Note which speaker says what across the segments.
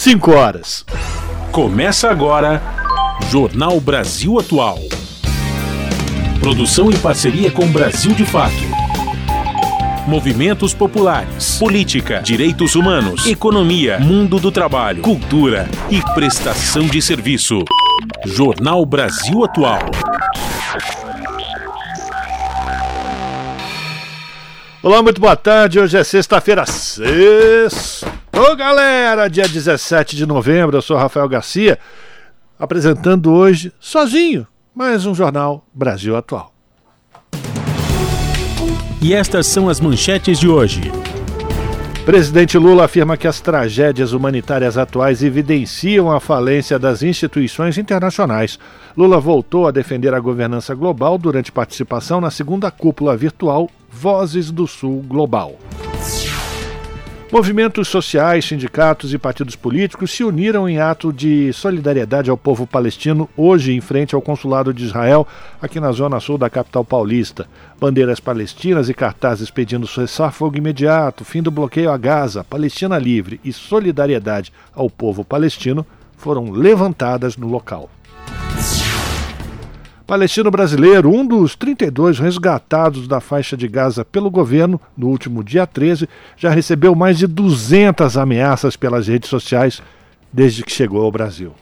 Speaker 1: 5 horas.
Speaker 2: Começa agora Jornal Brasil Atual. Produção em parceria com Brasil de Fato. Movimentos populares, política, direitos humanos, economia, mundo do trabalho, cultura e prestação de serviço. Jornal Brasil Atual.
Speaker 1: Olá, muito boa tarde. Hoje é sexta-feira, sexta. Ô galera, dia 17 de novembro, eu sou Rafael Garcia, apresentando hoje, sozinho, mais um jornal Brasil Atual.
Speaker 2: E estas são as manchetes de hoje.
Speaker 1: Presidente Lula afirma que as tragédias humanitárias atuais evidenciam a falência das instituições internacionais. Lula voltou a defender a governança global durante participação na segunda cúpula virtual Vozes do Sul Global. Movimentos sociais, sindicatos e partidos políticos se uniram em ato de solidariedade ao povo palestino hoje em frente ao consulado de Israel, aqui na zona sul da capital paulista. Bandeiras palestinas e cartazes pedindo cessar-fogo imediato, fim do bloqueio a Gaza, Palestina livre e solidariedade ao povo palestino foram levantadas no local. Palestino brasileiro, um dos 32 resgatados da faixa de Gaza pelo governo no último dia 13, já recebeu mais de 200 ameaças pelas redes sociais desde que chegou ao Brasil.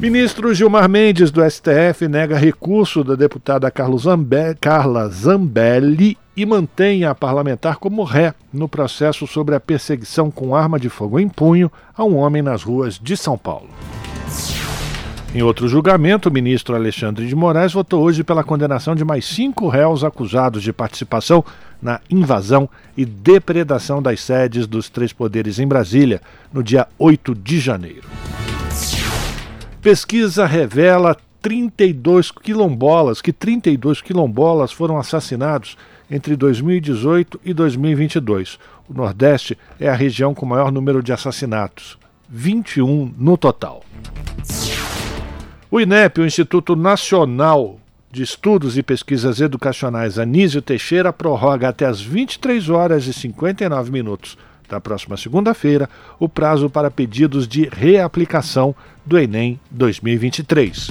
Speaker 1: Ministro Gilmar Mendes do STF nega recurso da deputada Carla Zambelli e mantém a parlamentar como ré no processo sobre a perseguição com arma de fogo em punho a um homem nas ruas de São Paulo. Em outro julgamento, o ministro Alexandre de Moraes votou hoje pela condenação de mais cinco réus acusados de participação na invasão e depredação das sedes dos três poderes em Brasília, no dia 8 de janeiro. Pesquisa revela 32 quilombolas, que 32 quilombolas foram assassinados entre 2018 e 2022. O Nordeste é a região com maior número de assassinatos, 21 no total. O INEP, o Instituto Nacional de Estudos e Pesquisas Educacionais Anísio Teixeira, prorroga até as 23 horas e 59 minutos da próxima segunda-feira o prazo para pedidos de reaplicação do Enem 2023.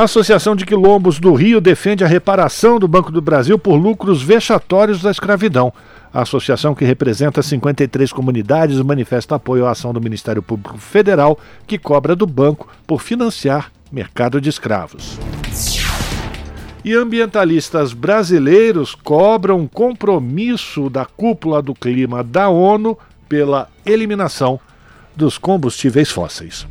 Speaker 1: A Associação de Quilombos do Rio defende a reparação do Banco do Brasil por lucros vexatórios da escravidão. A associação, que representa 53 comunidades, manifesta apoio à ação do Ministério Público Federal, que cobra do banco por financiar mercado de escravos. E ambientalistas brasileiros cobram compromisso da cúpula do clima da ONU pela eliminação dos combustíveis fósseis.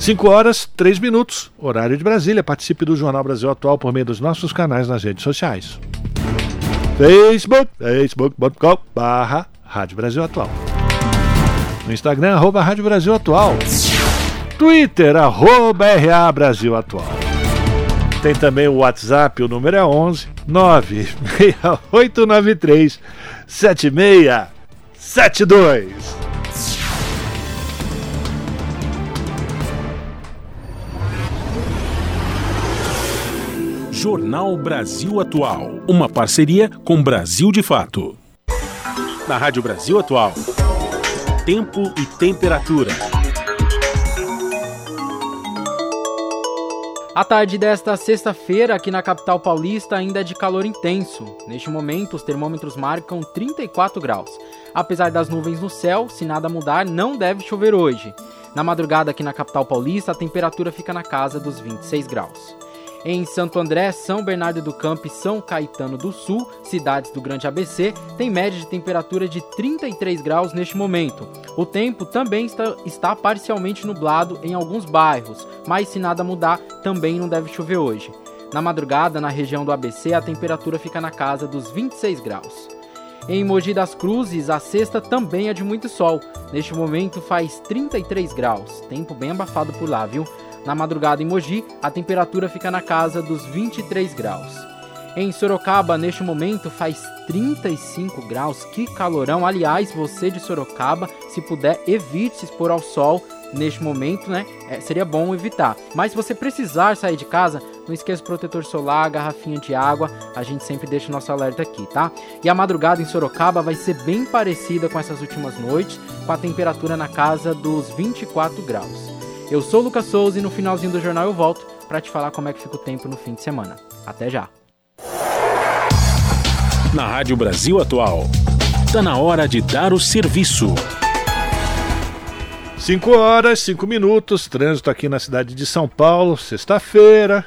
Speaker 1: 5 horas, 3 minutos, horário de Brasília. Participe do Jornal Brasil Atual por meio dos nossos canais nas redes sociais. Facebook, facebook.com barra Rádio Brasil Atual. No Instagram, arroba Rádio Brasil Atual. Twitter, arroba RA Brasil Atual. Tem também o WhatsApp, o número é 11 96893 7672.
Speaker 2: Jornal Brasil Atual, uma parceria com Brasil de Fato. Na Rádio Brasil Atual, tempo e temperatura.
Speaker 3: A tarde desta sexta-feira aqui na capital paulista ainda é de calor intenso. Neste momento, os termômetros marcam 34 graus. Apesar das nuvens no céu, se nada mudar, não deve chover hoje. Na madrugada aqui na capital paulista, a temperatura fica na casa dos 26 graus. Em Santo André, São Bernardo do Campo e São Caetano do Sul, cidades do Grande ABC, tem média de temperatura de 33 graus neste momento. O tempo também está, está parcialmente nublado em alguns bairros, mas se nada mudar, também não deve chover hoje. Na madrugada, na região do ABC, a temperatura fica na casa dos 26 graus. Em Mogi das Cruzes, a sexta também é de muito sol. Neste momento faz 33 graus. Tempo bem abafado por lá, viu? Na madrugada em Mogi, a temperatura fica na casa dos 23 graus. Em Sorocaba, neste momento, faz 35 graus. Que calorão! Aliás, você de Sorocaba, se puder, evite se expor ao sol neste momento, né, é, seria bom evitar. Mas se você precisar sair de casa, não esqueça o protetor solar, garrafinha de água, a gente sempre deixa o nosso alerta aqui, tá? E a madrugada em Sorocaba vai ser bem parecida com essas últimas noites, com a temperatura na casa dos 24 graus. Eu sou o Lucas Souza e no finalzinho do jornal eu volto para te falar como é que fica o tempo no fim de semana. Até já!
Speaker 2: Na Rádio Brasil Atual, está na hora de dar o serviço.
Speaker 1: 5 horas, 5 minutos, trânsito aqui na cidade de São Paulo, sexta-feira,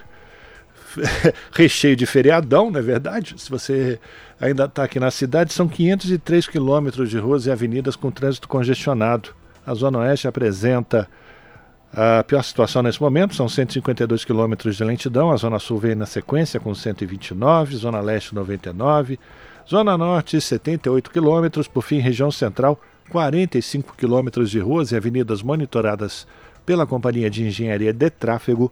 Speaker 1: recheio de feriadão, não é verdade? Se você ainda está aqui na cidade, são 503 quilômetros de ruas e avenidas com trânsito congestionado. A Zona Oeste apresenta a pior situação nesse momento são 152 quilômetros de lentidão. A Zona Sul vem na sequência com 129, Zona Leste 99, Zona Norte 78 quilômetros, por fim, região central 45 quilômetros de ruas e avenidas monitoradas pela Companhia de Engenharia de Tráfego,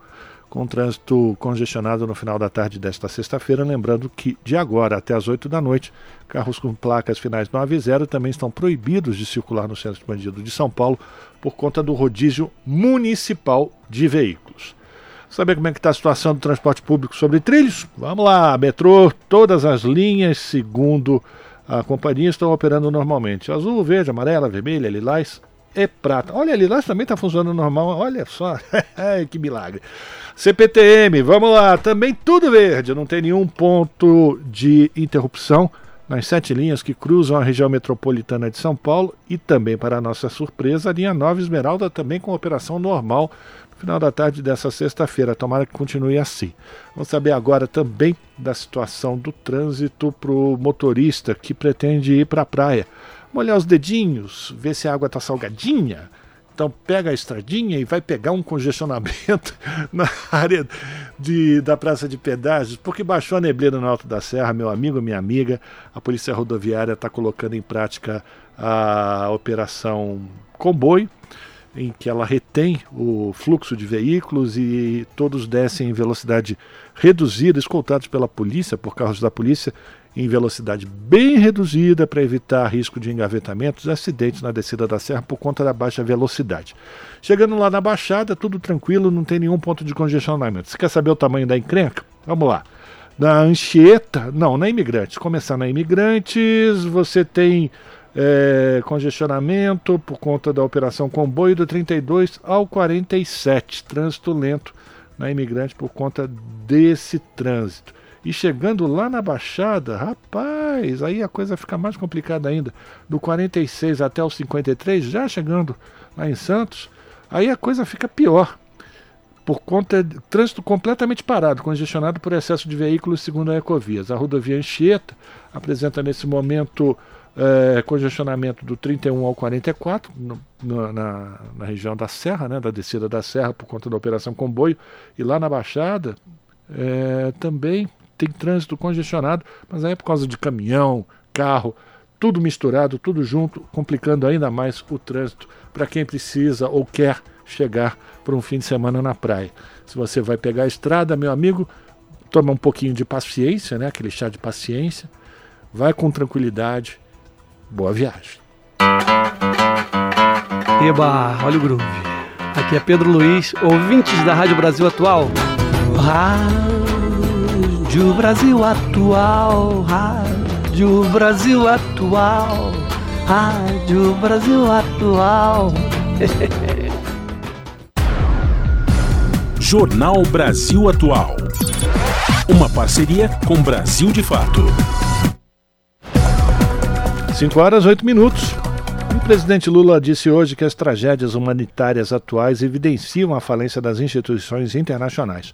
Speaker 1: com trânsito congestionado no final da tarde desta sexta-feira. Lembrando que de agora até as 8 da noite, carros com placas finais 9 e 0 também estão proibidos de circular no centro expandido de São Paulo por conta do rodízio municipal de veículos. Saber como é que está a situação do transporte público sobre trilhos? Vamos lá, metrô, todas as linhas, segundo a companhia, estão operando normalmente. Azul, verde, amarela, vermelha, lilás e prata. Olha, lilás também está funcionando normal, olha só, que milagre. CPTM, vamos lá, também tudo verde, não tem nenhum ponto de interrupção nas sete linhas que cruzam a região metropolitana de São Paulo e também, para nossa surpresa, a linha Nova Esmeralda também com operação normal no final da tarde dessa sexta-feira. Tomara que continue assim. Vamos saber agora também da situação do trânsito para o motorista que pretende ir para a praia. Molhar os dedinhos, ver se a água está salgadinha então pega a estradinha e vai pegar um congestionamento na área de, da Praça de Pedágios, porque baixou a neblina no Alto da Serra, meu amigo, minha amiga. A Polícia Rodoviária está colocando em prática a operação comboio, em que ela retém o fluxo de veículos e todos descem em velocidade reduzida, escoltados pela polícia, por carros da polícia, em velocidade bem reduzida para evitar risco de engavetamentos e acidentes na descida da serra por conta da baixa velocidade. Chegando lá na Baixada, tudo tranquilo, não tem nenhum ponto de congestionamento. Você quer saber o tamanho da encrenca? Vamos lá. Na Anchieta, não, na Imigrantes. Começar na Imigrantes, você tem é, congestionamento por conta da operação comboio do 32 ao 47. Trânsito lento na Imigrante por conta desse trânsito. E chegando lá na Baixada, rapaz, aí a coisa fica mais complicada ainda. Do 46 até o 53, já chegando lá em Santos, aí a coisa fica pior. Por conta de trânsito completamente parado, congestionado por excesso de veículos, segundo a Ecovias. A rodovia Anchieta apresenta nesse momento é, congestionamento do 31 ao 44, no, no, na, na, região da Serra, né, da descida da Serra, por conta da operação comboio. E lá na Baixada, é, também tem trânsito congestionado, mas aí é por causa de caminhão, carro, tudo misturado, tudo junto, complicando ainda mais o trânsito para quem precisa ou quer chegar para um fim de semana na praia. Se você vai pegar a estrada, meu amigo, toma um pouquinho de paciência, né? Aquele chá de paciência. Vai com tranquilidade. Boa viagem.
Speaker 4: Eba, olha o groove. Aqui é Pedro Luiz, ouvintes da Rádio Brasil Atual. Ah! Rádio Brasil Atual, Rádio Brasil Atual, Rádio Brasil Atual.
Speaker 2: Jornal Brasil Atual. Uma parceria com Brasil de Fato.
Speaker 1: 5 horas 8 minutos. Presidente Lula disse hoje que as tragédias humanitárias atuais evidenciam a falência das instituições internacionais.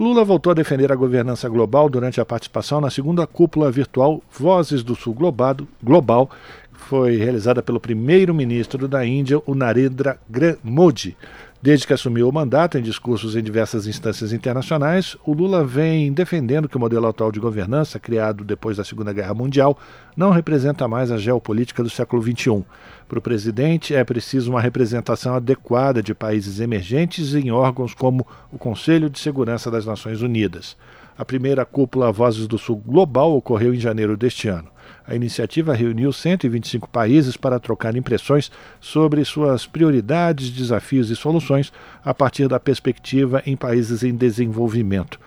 Speaker 1: Lula voltou a defender a governança global durante a participação na segunda cúpula virtual Vozes do Sul Global, que foi realizada pelo primeiro-ministro da Índia, o Narendra Modi. Desde que assumiu o mandato em discursos em diversas instâncias internacionais, o Lula vem defendendo que o modelo atual de governança, criado depois da Segunda Guerra Mundial, não representa mais a geopolítica do século XXI. Para o presidente, é preciso uma representação adequada de países emergentes em órgãos como o Conselho de Segurança das Nações Unidas. A primeira cúpula Vozes do Sul Global ocorreu em janeiro deste ano. A iniciativa reuniu 125 países para trocar impressões sobre suas prioridades, desafios e soluções a partir da perspectiva em países em desenvolvimento.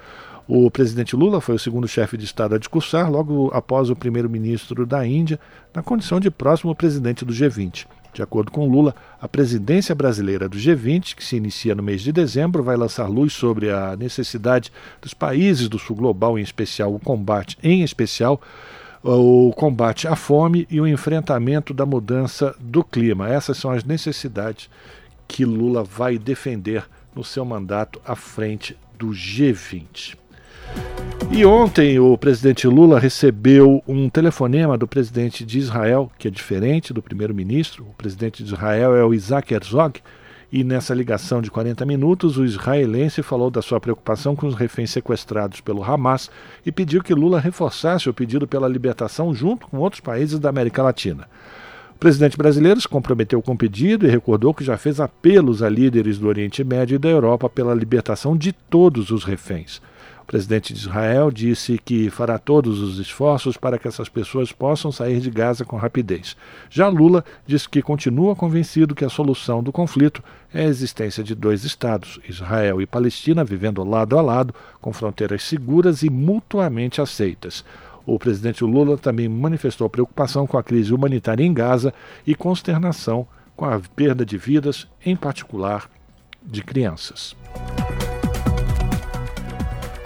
Speaker 1: O presidente Lula foi o segundo chefe de Estado a discursar, logo após o primeiro-ministro da Índia, na condição de próximo presidente do G20. De acordo com Lula, a presidência brasileira do G20, que se inicia no mês de dezembro, vai lançar luz sobre a necessidade dos países do sul global, em especial o combate, em especial o combate à fome e o enfrentamento da mudança do clima. Essas são as necessidades que Lula vai defender no seu mandato à frente do G20. E ontem o presidente Lula recebeu um telefonema do presidente de Israel, que é diferente do primeiro-ministro. O presidente de Israel é o Isaac Herzog, e nessa ligação de 40 minutos, o israelense falou da sua preocupação com os reféns sequestrados pelo Hamas e pediu que Lula reforçasse o pedido pela libertação junto com outros países da América Latina. O presidente brasileiro se comprometeu com o pedido e recordou que já fez apelos a líderes do Oriente Médio e da Europa pela libertação de todos os reféns presidente de Israel disse que fará todos os esforços para que essas pessoas possam sair de Gaza com rapidez. Já Lula disse que continua convencido que a solução do conflito é a existência de dois Estados, Israel e Palestina, vivendo lado a lado, com fronteiras seguras e mutuamente aceitas. O presidente Lula também manifestou preocupação com a crise humanitária em Gaza e consternação com a perda de vidas, em particular de crianças.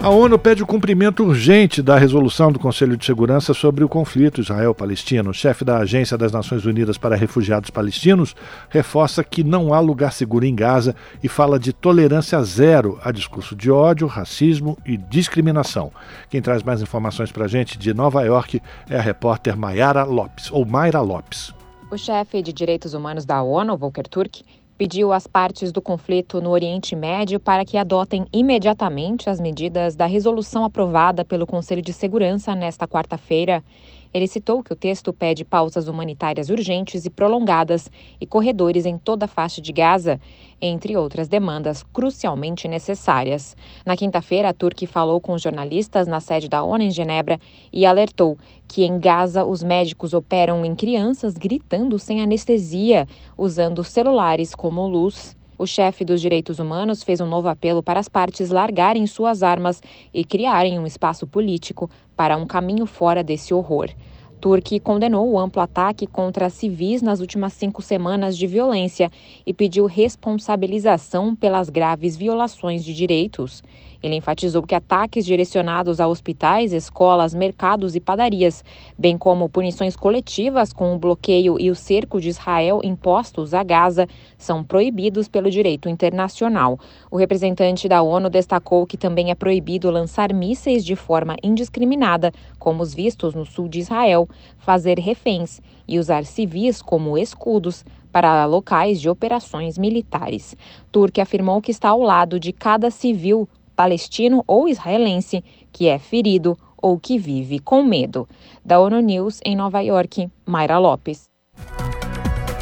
Speaker 1: A ONU pede o cumprimento urgente da resolução do Conselho de Segurança sobre o conflito Israel-Palestino. O chefe da Agência das Nações Unidas para Refugiados Palestinos reforça que não há lugar seguro em Gaza e fala de tolerância zero a discurso de ódio, racismo e discriminação. Quem traz mais informações para a gente de Nova York é a repórter Mayara Lopes, ou Mayra Lopes.
Speaker 5: O chefe de direitos humanos da ONU, Volker Turk, pediu às partes do conflito no Oriente Médio para que adotem imediatamente as medidas da resolução aprovada pelo Conselho de Segurança nesta quarta-feira. Ele citou que o texto pede pausas humanitárias urgentes e prolongadas e corredores em toda a faixa de Gaza, entre outras demandas crucialmente necessárias. Na quinta-feira, a Turquia falou com jornalistas na sede da ONU em Genebra e alertou que em Gaza os médicos operam em crianças gritando sem anestesia, usando celulares como luz. O chefe dos direitos humanos fez um novo apelo para as partes largarem suas armas e criarem um espaço político para um caminho fora desse horror. Turque condenou o amplo ataque contra civis nas últimas cinco semanas de violência e pediu responsabilização pelas graves violações de direitos. Ele enfatizou que ataques direcionados a hospitais, escolas, mercados e padarias, bem como punições coletivas com o bloqueio e o cerco de Israel impostos a Gaza, são proibidos pelo direito internacional. O representante da ONU destacou que também é proibido lançar mísseis de forma indiscriminada, como os vistos no sul de Israel, fazer reféns e usar civis como escudos para locais de operações militares. Turque afirmou que está ao lado de cada civil palestino ou israelense que é ferido ou que vive com medo. Da ONU News em Nova York, Mayra Lopes.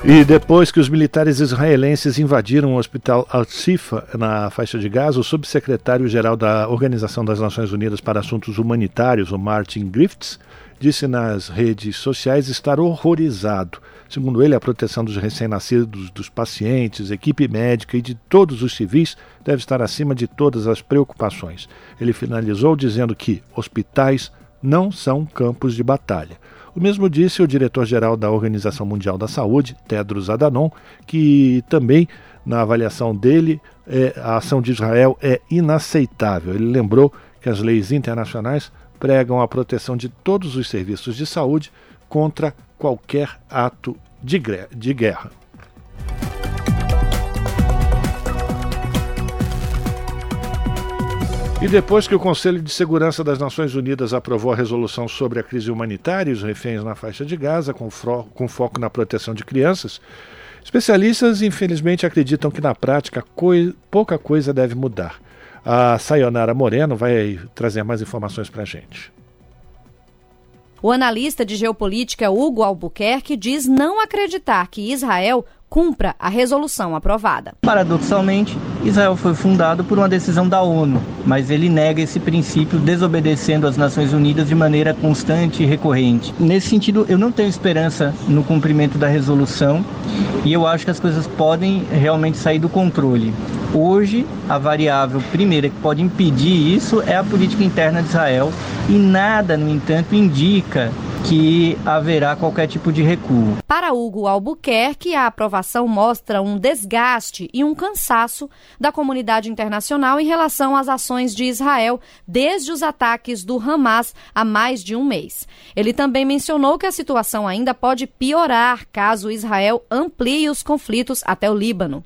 Speaker 1: E depois que os militares israelenses invadiram o hospital Al-Sifa, na faixa de Gaza, o subsecretário-geral da Organização das Nações Unidas para Assuntos Humanitários, o Martin Griffiths, disse nas redes sociais estar horrorizado. Segundo ele, a proteção dos recém-nascidos, dos pacientes, equipe médica e de todos os civis deve estar acima de todas as preocupações. Ele finalizou dizendo que hospitais não são campos de batalha. O mesmo disse o diretor-geral da Organização Mundial da Saúde, Tedros Adhanom, que também, na avaliação dele, é, a ação de Israel é inaceitável. Ele lembrou que as leis internacionais pregam a proteção de todos os serviços de saúde contra qualquer ato de, de guerra. E depois que o Conselho de Segurança das Nações Unidas aprovou a resolução sobre a crise humanitária e os reféns na faixa de Gaza, com, com foco na proteção de crianças, especialistas infelizmente acreditam que na prática coi pouca coisa deve mudar. A Sayonara Moreno vai trazer mais informações para a gente.
Speaker 6: O analista de geopolítica Hugo Albuquerque diz não acreditar que Israel cumpra a resolução aprovada.
Speaker 7: Paradoxalmente, Israel foi fundado por uma decisão da ONU, mas ele nega esse princípio, desobedecendo as Nações Unidas de maneira constante e recorrente. Nesse sentido, eu não tenho esperança no cumprimento da resolução e eu acho que as coisas podem realmente sair do controle. Hoje, a variável primeira que pode impedir isso é a política interna de Israel e nada, no entanto, indica que haverá qualquer tipo de recuo.
Speaker 6: Para Hugo Albuquerque, a aprovação mostra um desgaste e um cansaço da comunidade internacional em relação às ações de Israel desde os ataques do Hamas há mais de um mês. Ele também mencionou que a situação ainda pode piorar caso Israel amplie os conflitos até o Líbano.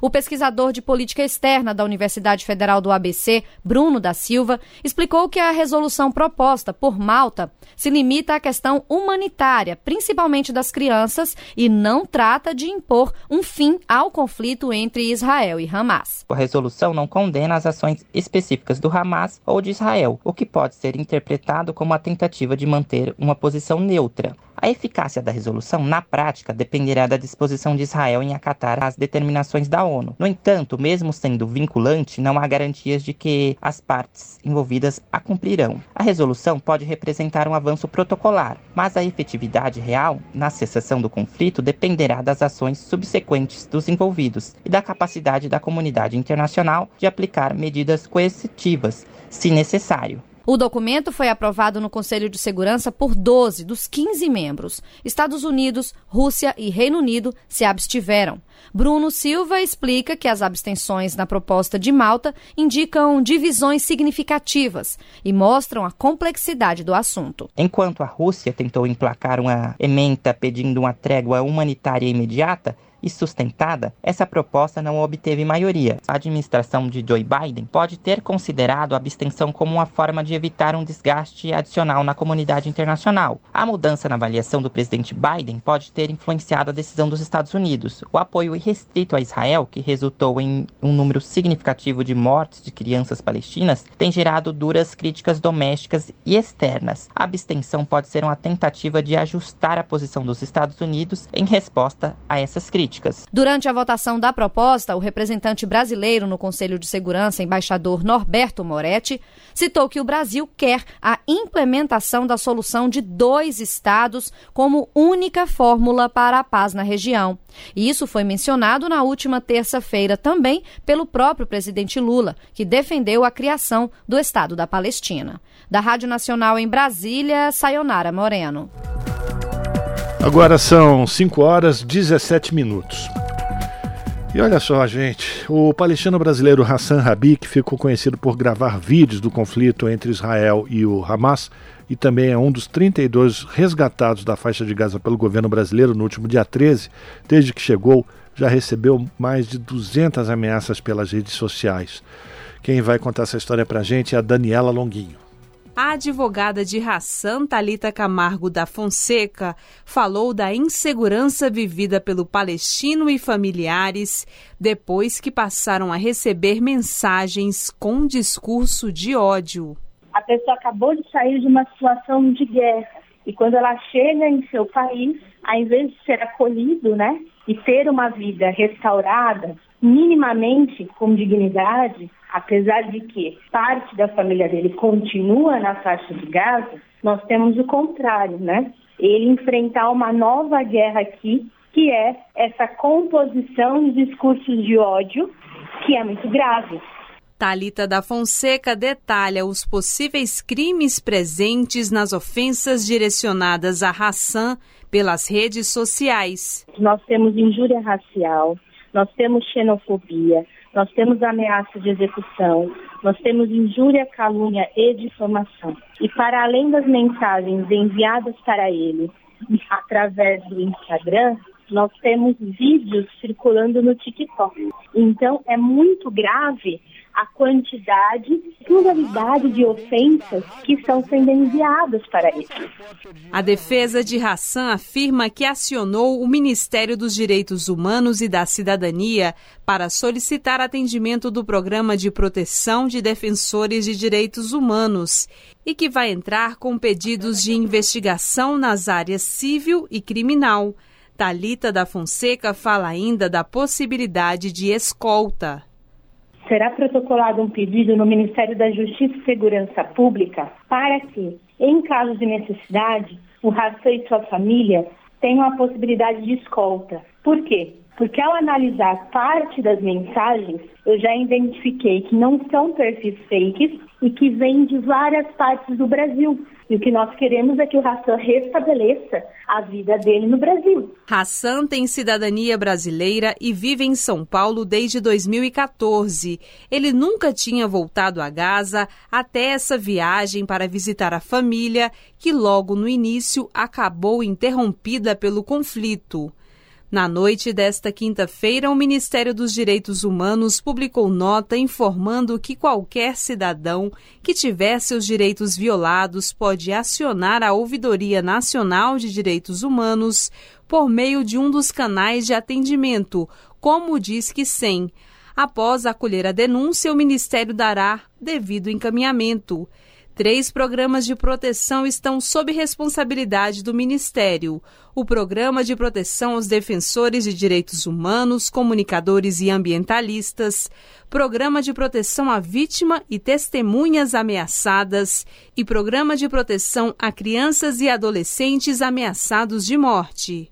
Speaker 6: O pesquisador de política externa da Universidade Federal do ABC, Bruno da Silva, explicou que a resolução proposta por Malta se limita à questão humanitária, principalmente das crianças, e não trata de impor um fim ao conflito entre Israel e Hamas.
Speaker 8: A resolução não condena as ações específicas do Hamas ou de Israel, o que pode ser interpretado como a tentativa de manter uma posição neutra. A eficácia da resolução, na prática, dependerá da disposição de Israel em acatar as determinações da ONU. No entanto, mesmo sendo vinculante, não há garantias de que as partes envolvidas a cumprirão. A resolução pode representar um avanço protocolar, mas a efetividade real na cessação do conflito dependerá das ações subsequentes dos envolvidos e da capacidade da comunidade internacional de aplicar medidas coercitivas, se necessário.
Speaker 6: O documento foi aprovado no Conselho de Segurança por 12 dos 15 membros. Estados Unidos, Rússia e Reino Unido se abstiveram. Bruno Silva explica que as abstenções na proposta de Malta indicam divisões significativas e mostram a complexidade do assunto.
Speaker 8: Enquanto a Rússia tentou emplacar uma ementa pedindo uma trégua humanitária imediata, e sustentada, essa proposta não obteve maioria. A administração de Joe Biden pode ter considerado a abstenção como uma forma de evitar um desgaste adicional na comunidade internacional. A mudança na avaliação do presidente Biden pode ter influenciado a decisão dos Estados Unidos. O apoio irrestrito a Israel, que resultou em um número significativo de mortes de crianças palestinas, tem gerado duras críticas domésticas e externas. A abstenção pode ser uma tentativa de ajustar a posição dos Estados Unidos em resposta a essas críticas políticas.
Speaker 6: Durante a votação da proposta, o representante brasileiro no Conselho de Segurança, embaixador Norberto Moretti, citou que o Brasil quer a implementação da solução de dois estados como única fórmula para a paz na região. E isso foi mencionado na última terça-feira também pelo próprio presidente Lula, que defendeu a criação do Estado da Palestina. Da Rádio Nacional em Brasília, Sayonara Moreno.
Speaker 1: Agora são 5 horas 17 minutos. E olha só, gente, o palestino brasileiro Hassan Rabi, que ficou conhecido por gravar vídeos do conflito entre Israel e o Hamas, e também é um dos 32 resgatados da faixa de Gaza pelo governo brasileiro no último dia 13, desde que chegou, já recebeu mais de 200 ameaças pelas redes sociais. Quem vai contar essa história pra gente é a Daniela Longuinho.
Speaker 9: A advogada de Hassan Talita Camargo da Fonseca falou da insegurança vivida pelo palestino e familiares depois que passaram a receber mensagens com discurso de ódio.
Speaker 10: A pessoa acabou de sair de uma situação de guerra e quando ela chega em seu país, ao invés de ser acolhido, né, e ter uma vida restaurada, minimamente com dignidade, apesar de que parte da família dele continua na faixa de Gaza, nós temos o contrário, né? Ele enfrentar uma nova guerra aqui, que é essa composição de discursos de ódio, que é muito grave.
Speaker 9: Talita da Fonseca detalha os possíveis crimes presentes nas ofensas direcionadas a Hassan pelas redes sociais.
Speaker 10: Nós temos injúria racial, nós temos xenofobia, nós temos ameaça de execução, nós temos injúria, calúnia e difamação. E para além das mensagens enviadas para ele através do Instagram, nós temos vídeos circulando no TikTok. Então é muito grave a quantidade, pluralidade de ofensas que estão sendo enviadas para ele.
Speaker 9: A defesa de Hassan afirma que acionou o Ministério dos Direitos Humanos e da Cidadania para solicitar atendimento do Programa de Proteção de Defensores de Direitos Humanos e que vai entrar com pedidos de investigação nas áreas civil e criminal. Talita da Fonseca fala ainda da possibilidade de escolta.
Speaker 10: será protocolado um pedido no Ministério da Justiça e Segurança Pública para que, em caso de necessidade, o Hassan e sua família tenham a possibilidade de escolta. Por quê? Porque ao analisar parte das mensagens, eu já identifiquei que não são perfis fakes e que vêm de várias partes do Brasil. E o que nós queremos é que o Hassan restabeleça a vida dele no Brasil.
Speaker 9: Hassan tem cidadania brasileira e vive em São Paulo desde 2014. Ele nunca tinha voltado a Gaza até essa viagem para visitar a família, que logo no início acabou interrompida pelo conflito. Na noite desta quinta-feira, o Ministério dos Direitos Humanos publicou nota informando que qualquer cidadão que tiver seus direitos violados pode acionar a Ouvidoria Nacional de Direitos Humanos por meio de um dos canais de atendimento, como o Disque 100. Após acolher a denúncia, o Ministério dará devido encaminhamento. Três programas de proteção estão sob responsabilidade do Ministério: o Programa de Proteção aos Defensores de Direitos Humanos, Comunicadores e Ambientalistas, Programa de Proteção à Vítima e Testemunhas Ameaçadas e Programa de Proteção a Crianças e Adolescentes Ameaçados de Morte.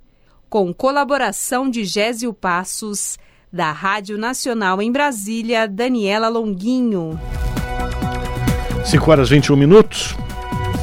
Speaker 9: Com colaboração de Gésio Passos, da Rádio Nacional em Brasília, Daniela Longuinho.
Speaker 1: 5 horas 21 minutos.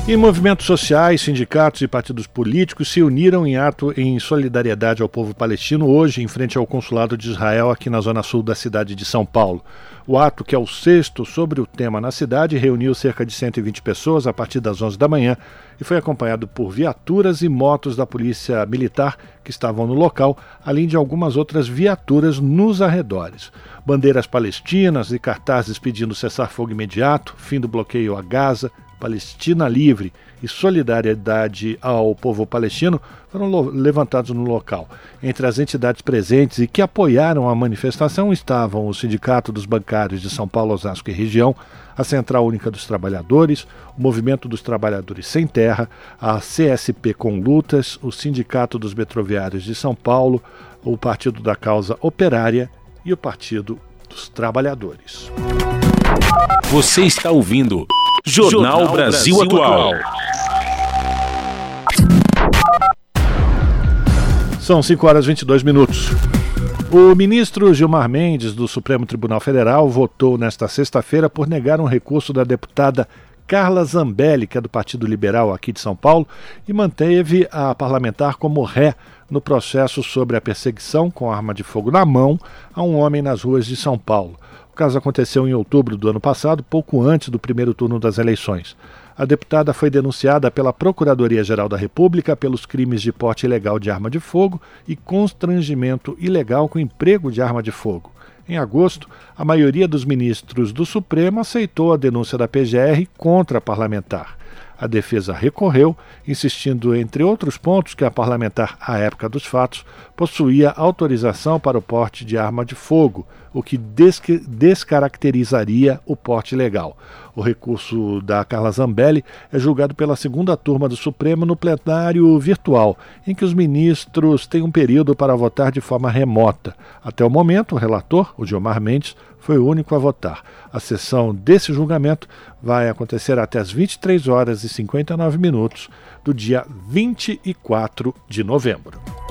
Speaker 1: E movimentos sociais, sindicatos e partidos políticos se uniram em ato em solidariedade ao povo palestino hoje, em frente ao consulado de Israel, aqui na zona sul da cidade de São Paulo. O ato, que é o sexto sobre o tema na cidade, reuniu cerca de 120 pessoas a partir das 11 da manhã e foi acompanhado por viaturas e motos da Polícia Militar que estavam no local, além de algumas outras viaturas nos arredores. Bandeiras palestinas e cartazes pedindo cessar-fogo imediato, fim do bloqueio a Gaza, Palestina livre e solidariedade ao povo palestino foram levantados no local. Entre as entidades presentes e que apoiaram a manifestação estavam o Sindicato dos Bancários de São Paulo, Osasco e região, a Central Única dos Trabalhadores, o Movimento dos Trabalhadores Sem Terra, a CSP com Lutas, o Sindicato dos Metroviários de São Paulo, o Partido da Causa Operária e o Partido dos Trabalhadores.
Speaker 2: Você está ouvindo Jornal, Jornal Brasil, Brasil Atual.
Speaker 1: São 5 horas e 22 minutos. O ministro Gilmar Mendes, do Supremo Tribunal Federal, votou nesta sexta-feira por negar um recurso da deputada Carla Zambelli, que é do Partido Liberal aqui de São Paulo, e manteve a parlamentar como ré no processo sobre a perseguição com arma de fogo na mão a um homem nas ruas de São Paulo. O caso aconteceu em outubro do ano passado, pouco antes do primeiro turno das eleições. A deputada foi denunciada pela Procuradoria-Geral da República pelos crimes de porte ilegal de arma de fogo e constrangimento ilegal com emprego de arma de fogo. Em agosto, a maioria dos ministros do Supremo aceitou a denúncia da PGR contra a parlamentar. A defesa recorreu, insistindo, entre outros pontos, que a parlamentar, à época dos fatos, possuía autorização para o porte de arma de fogo, o que descaracterizaria o porte legal. O recurso da Carla Zambelli é julgado pela segunda turma do Supremo no plenário virtual, em que os ministros têm um período para votar de forma remota. Até o momento, o relator, o Gilmar Mendes, foi o único a votar. A sessão desse julgamento vai acontecer até as 23 horas e 59 minutos do dia 24 de novembro.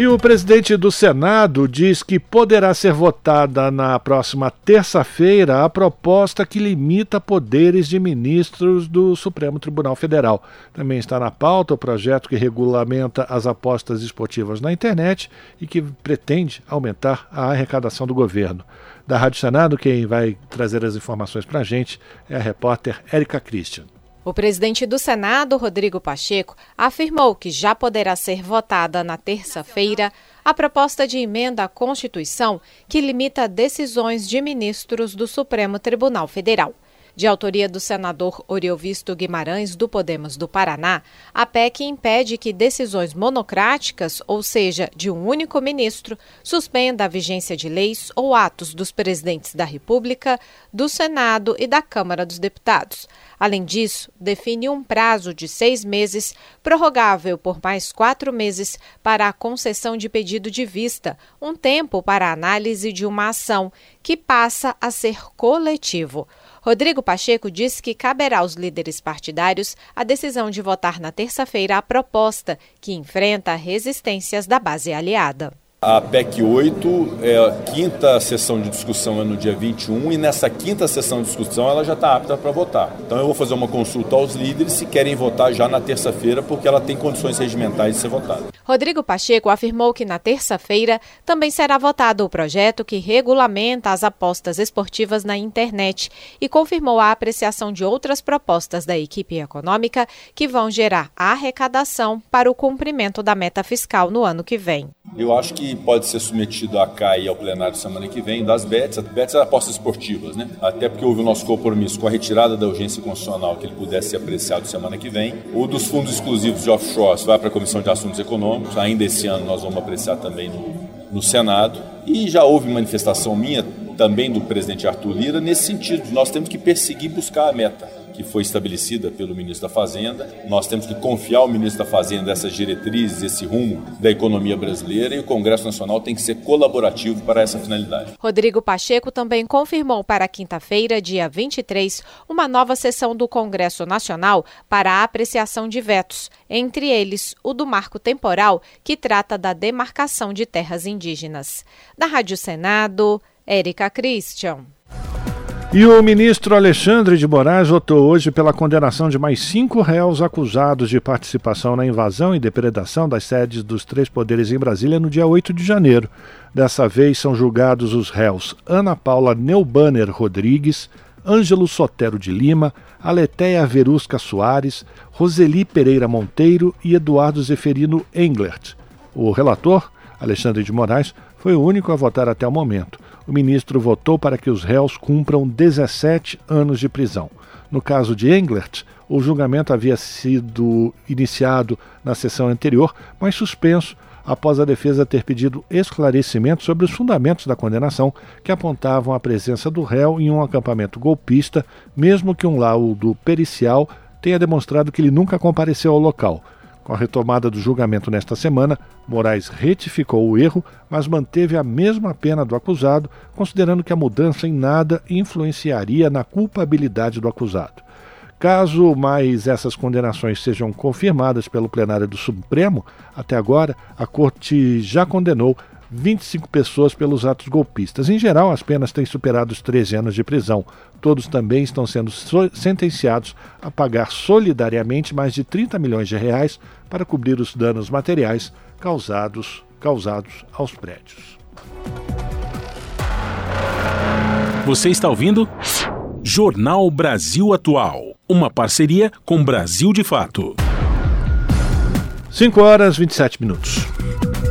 Speaker 1: E o presidente do Senado diz que poderá ser votada na próxima terça-feira a proposta que limita poderes de ministros do Supremo Tribunal Federal. Também está na pauta o projeto que regulamenta as apostas esportivas na internet e que pretende aumentar a arrecadação do governo. Da Rádio Senado, quem vai trazer as informações para a gente é a repórter Érica Christian.
Speaker 11: O presidente do Senado, Rodrigo Pacheco, afirmou que já poderá ser votada na terça-feira a proposta de emenda à Constituição que limita decisões de ministros do Supremo Tribunal Federal. De autoria do senador Oriovisto Guimarães, do Podemos do Paraná, a PEC impede que decisões monocráticas, ou seja, de um único ministro, suspenda a vigência de leis ou atos dos presidentes da República, do Senado e da Câmara dos Deputados. Além disso, define um prazo de seis meses, prorrogável por mais quatro meses, para a concessão de pedido de vista, um tempo para a análise de uma ação, que passa a ser coletivo. Rodrigo Pacheco disse que caberá aos líderes partidários a decisão de votar na terça-feira a proposta, que enfrenta resistências da base aliada.
Speaker 12: A PEC 8, é, a quinta sessão de discussão é no dia 21 e nessa quinta sessão de discussão ela já está apta para votar. Então eu vou fazer uma consulta aos líderes se querem votar já na terça-feira, porque ela tem condições regimentais de ser votada.
Speaker 11: Rodrigo Pacheco afirmou que na terça-feira também será votado o projeto que regulamenta as apostas esportivas na internet e confirmou a apreciação de outras propostas da equipe econômica que vão gerar arrecadação para o cumprimento da meta fiscal no ano que vem.
Speaker 12: Eu acho que pode ser submetido à CAI ao plenário semana que vem das BETs. BETs são apostas esportivas, né? Até porque houve o nosso compromisso com a retirada da urgência constitucional que ele pudesse ser apreciado semana que vem. O dos fundos exclusivos de offshore vai para a Comissão de Assuntos Econômicos. Ainda esse ano nós vamos apreciar também no, no Senado. E já houve manifestação minha também do presidente Arthur Lira nesse sentido. Nós temos que perseguir buscar a meta que foi estabelecida pelo ministro da Fazenda. Nós temos que confiar ao ministro da Fazenda essas diretrizes, esse rumo da economia brasileira e o Congresso Nacional tem que ser colaborativo para essa finalidade.
Speaker 11: Rodrigo Pacheco também confirmou para quinta-feira, dia 23, uma nova sessão do Congresso Nacional para a apreciação de vetos, entre eles o do marco temporal, que trata da demarcação de terras indígenas. Da Rádio Senado, Érica Christian.
Speaker 1: E o ministro Alexandre de Moraes votou hoje pela condenação de mais cinco réus acusados de participação na invasão e depredação das sedes dos três poderes em Brasília no dia 8 de janeiro. Dessa vez são julgados os réus Ana Paula Neubanner Rodrigues, Ângelo Sotero de Lima, Aleteia Verusca Soares, Roseli Pereira Monteiro e Eduardo Zeferino Englert. O relator, Alexandre de Moraes, foi o único a votar até o momento o ministro votou para que os réus cumpram 17 anos de prisão. No caso de Englert, o julgamento havia sido iniciado na sessão anterior, mas suspenso após a defesa ter pedido esclarecimento sobre os fundamentos da condenação que apontavam a presença do réu em um acampamento golpista, mesmo que um laudo pericial tenha demonstrado que ele nunca compareceu ao local. Com a retomada do julgamento nesta semana, Moraes retificou o erro, mas manteve a mesma pena do acusado, considerando que a mudança em nada influenciaria na culpabilidade do acusado. Caso mais essas condenações sejam confirmadas pelo plenário do Supremo, até agora a Corte já condenou 25 pessoas pelos atos golpistas. Em geral, as penas têm superado os 13 anos de prisão. Todos também estão sendo sentenciados a pagar solidariamente mais de 30 milhões de reais para cobrir os danos materiais causados, causados aos prédios.
Speaker 2: Você está ouvindo? Jornal Brasil Atual. Uma parceria com Brasil de Fato.
Speaker 1: 5 horas e 27 minutos.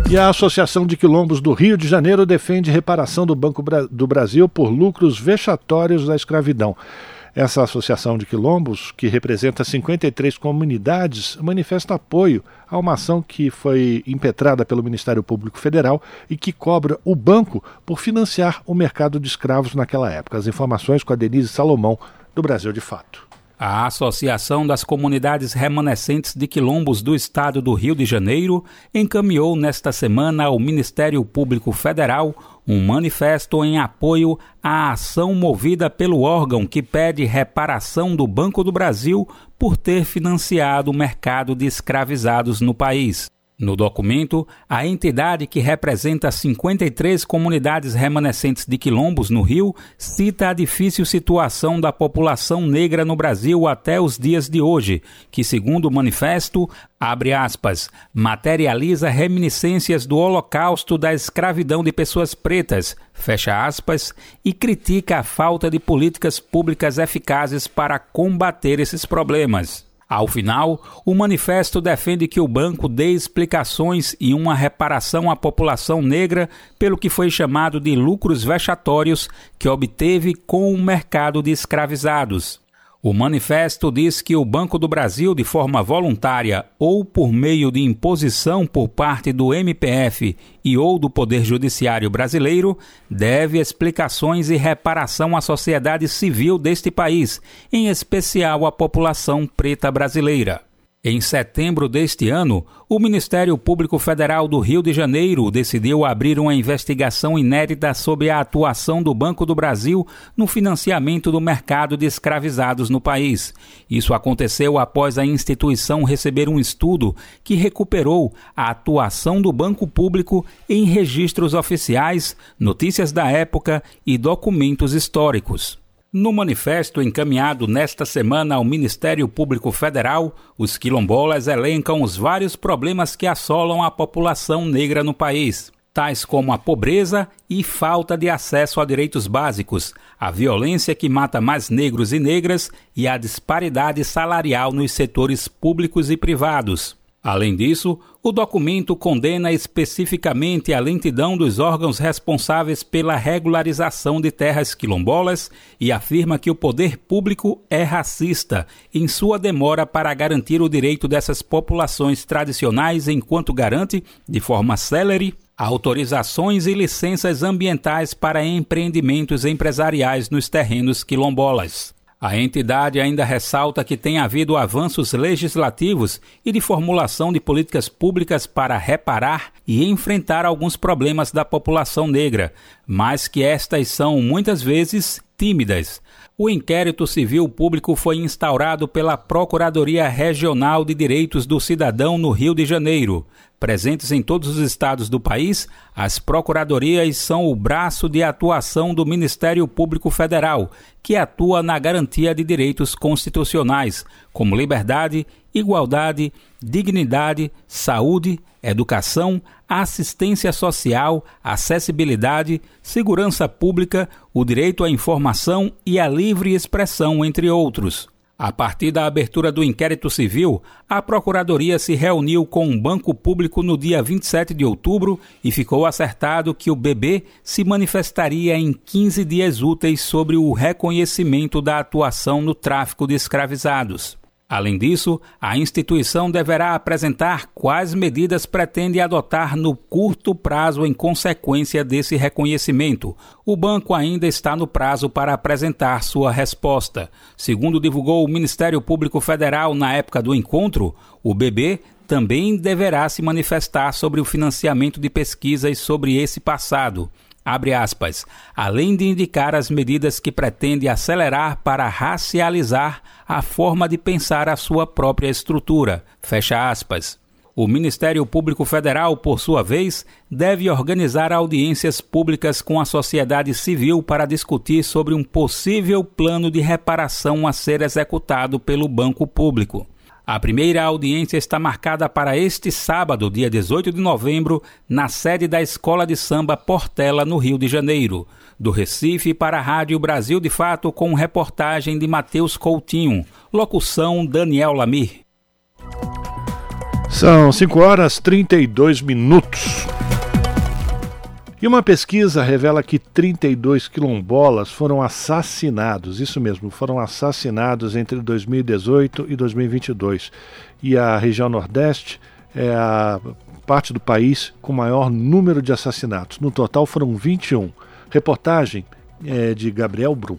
Speaker 1: E a Associação de Quilombos do Rio de Janeiro defende reparação do Banco do Brasil por lucros vexatórios da escravidão. Essa associação de quilombos, que representa 53 comunidades, manifesta apoio a uma ação que foi impetrada pelo Ministério Público Federal e que cobra o banco por financiar o mercado de escravos naquela época. As informações com a Denise Salomão, do Brasil de Fato.
Speaker 13: A Associação das Comunidades Remanescentes de Quilombos do Estado do Rio de Janeiro encaminhou nesta semana ao Ministério Público Federal um manifesto em apoio à ação movida pelo órgão que pede reparação do Banco do Brasil por ter financiado o mercado de escravizados no país. No documento, a entidade que representa 53 comunidades remanescentes de quilombos no Rio cita a difícil situação da população negra no Brasil até os dias de hoje, que, segundo o manifesto, abre aspas, materializa reminiscências do holocausto da escravidão de pessoas pretas, fecha aspas, e critica a falta de políticas públicas eficazes para combater esses problemas. Ao final, o manifesto defende que o banco dê explicações e uma reparação à população negra pelo que foi chamado de lucros vexatórios que obteve com o mercado de escravizados. O manifesto diz que o Banco do Brasil, de forma voluntária ou por meio de imposição por parte do MPF e ou do Poder Judiciário brasileiro, deve explicações e reparação à sociedade civil deste país, em especial à população preta brasileira. Em setembro deste ano, o Ministério Público Federal do Rio de Janeiro decidiu abrir uma investigação inédita sobre a atuação do Banco do Brasil no financiamento do mercado de escravizados no país. Isso aconteceu após a instituição receber um estudo que recuperou a atuação do Banco Público em registros oficiais, notícias da época e documentos históricos. No manifesto encaminhado nesta semana ao Ministério Público Federal, os quilombolas elencam os vários problemas que assolam a população negra no país, tais como a pobreza e falta de acesso a direitos básicos, a violência que mata mais negros e negras e a disparidade salarial nos setores públicos e privados. Além disso, o documento condena especificamente a lentidão dos órgãos responsáveis pela regularização de terras quilombolas e afirma que o poder público é racista em sua demora para garantir o direito dessas populações tradicionais, enquanto garante, de forma célere, autorizações e licenças ambientais para empreendimentos empresariais nos terrenos quilombolas. A entidade ainda ressalta que tem havido avanços legislativos e de formulação de políticas públicas para reparar e enfrentar alguns problemas da população negra, mas que estas são muitas vezes tímidas. O inquérito civil público foi instaurado pela Procuradoria Regional de Direitos do Cidadão no Rio de Janeiro. Presentes em todos os estados do país, as procuradorias são o braço de atuação do Ministério Público Federal, que atua na garantia de direitos constitucionais, como liberdade, igualdade, dignidade, saúde, educação, assistência social, acessibilidade, segurança pública, o direito à informação e à livre expressão, entre outros. A partir da abertura do inquérito civil, a Procuradoria se reuniu com o Banco Público no dia 27 de outubro e ficou acertado que o BB se manifestaria em 15 dias úteis sobre o reconhecimento da atuação no tráfico de escravizados. Além disso, a instituição deverá apresentar quais medidas pretende adotar no curto prazo em consequência desse reconhecimento. O banco ainda está no prazo para apresentar sua resposta. Segundo divulgou o Ministério Público Federal na época do encontro, o BB também deverá se manifestar sobre o financiamento de pesquisas sobre esse passado abre aspas, além de indicar as medidas que pretende acelerar para racializar a forma de pensar a sua própria estrutura, fecha aspas. O Ministério Público Federal, por sua vez, deve organizar audiências públicas com a sociedade civil para discutir sobre um possível plano de reparação a ser executado pelo Banco Público. A primeira audiência está marcada para este sábado, dia 18 de novembro, na sede da Escola de Samba Portela, no Rio de Janeiro. Do Recife para a Rádio Brasil de Fato, com reportagem de Matheus Coutinho. Locução Daniel Lamir.
Speaker 1: São 5 horas 32 minutos. E uma pesquisa revela que 32 quilombolas foram assassinados, isso mesmo, foram assassinados entre 2018 e 2022. E a região Nordeste é a parte do país com maior número de assassinatos. No total foram 21. Reportagem é de Gabriel Brum.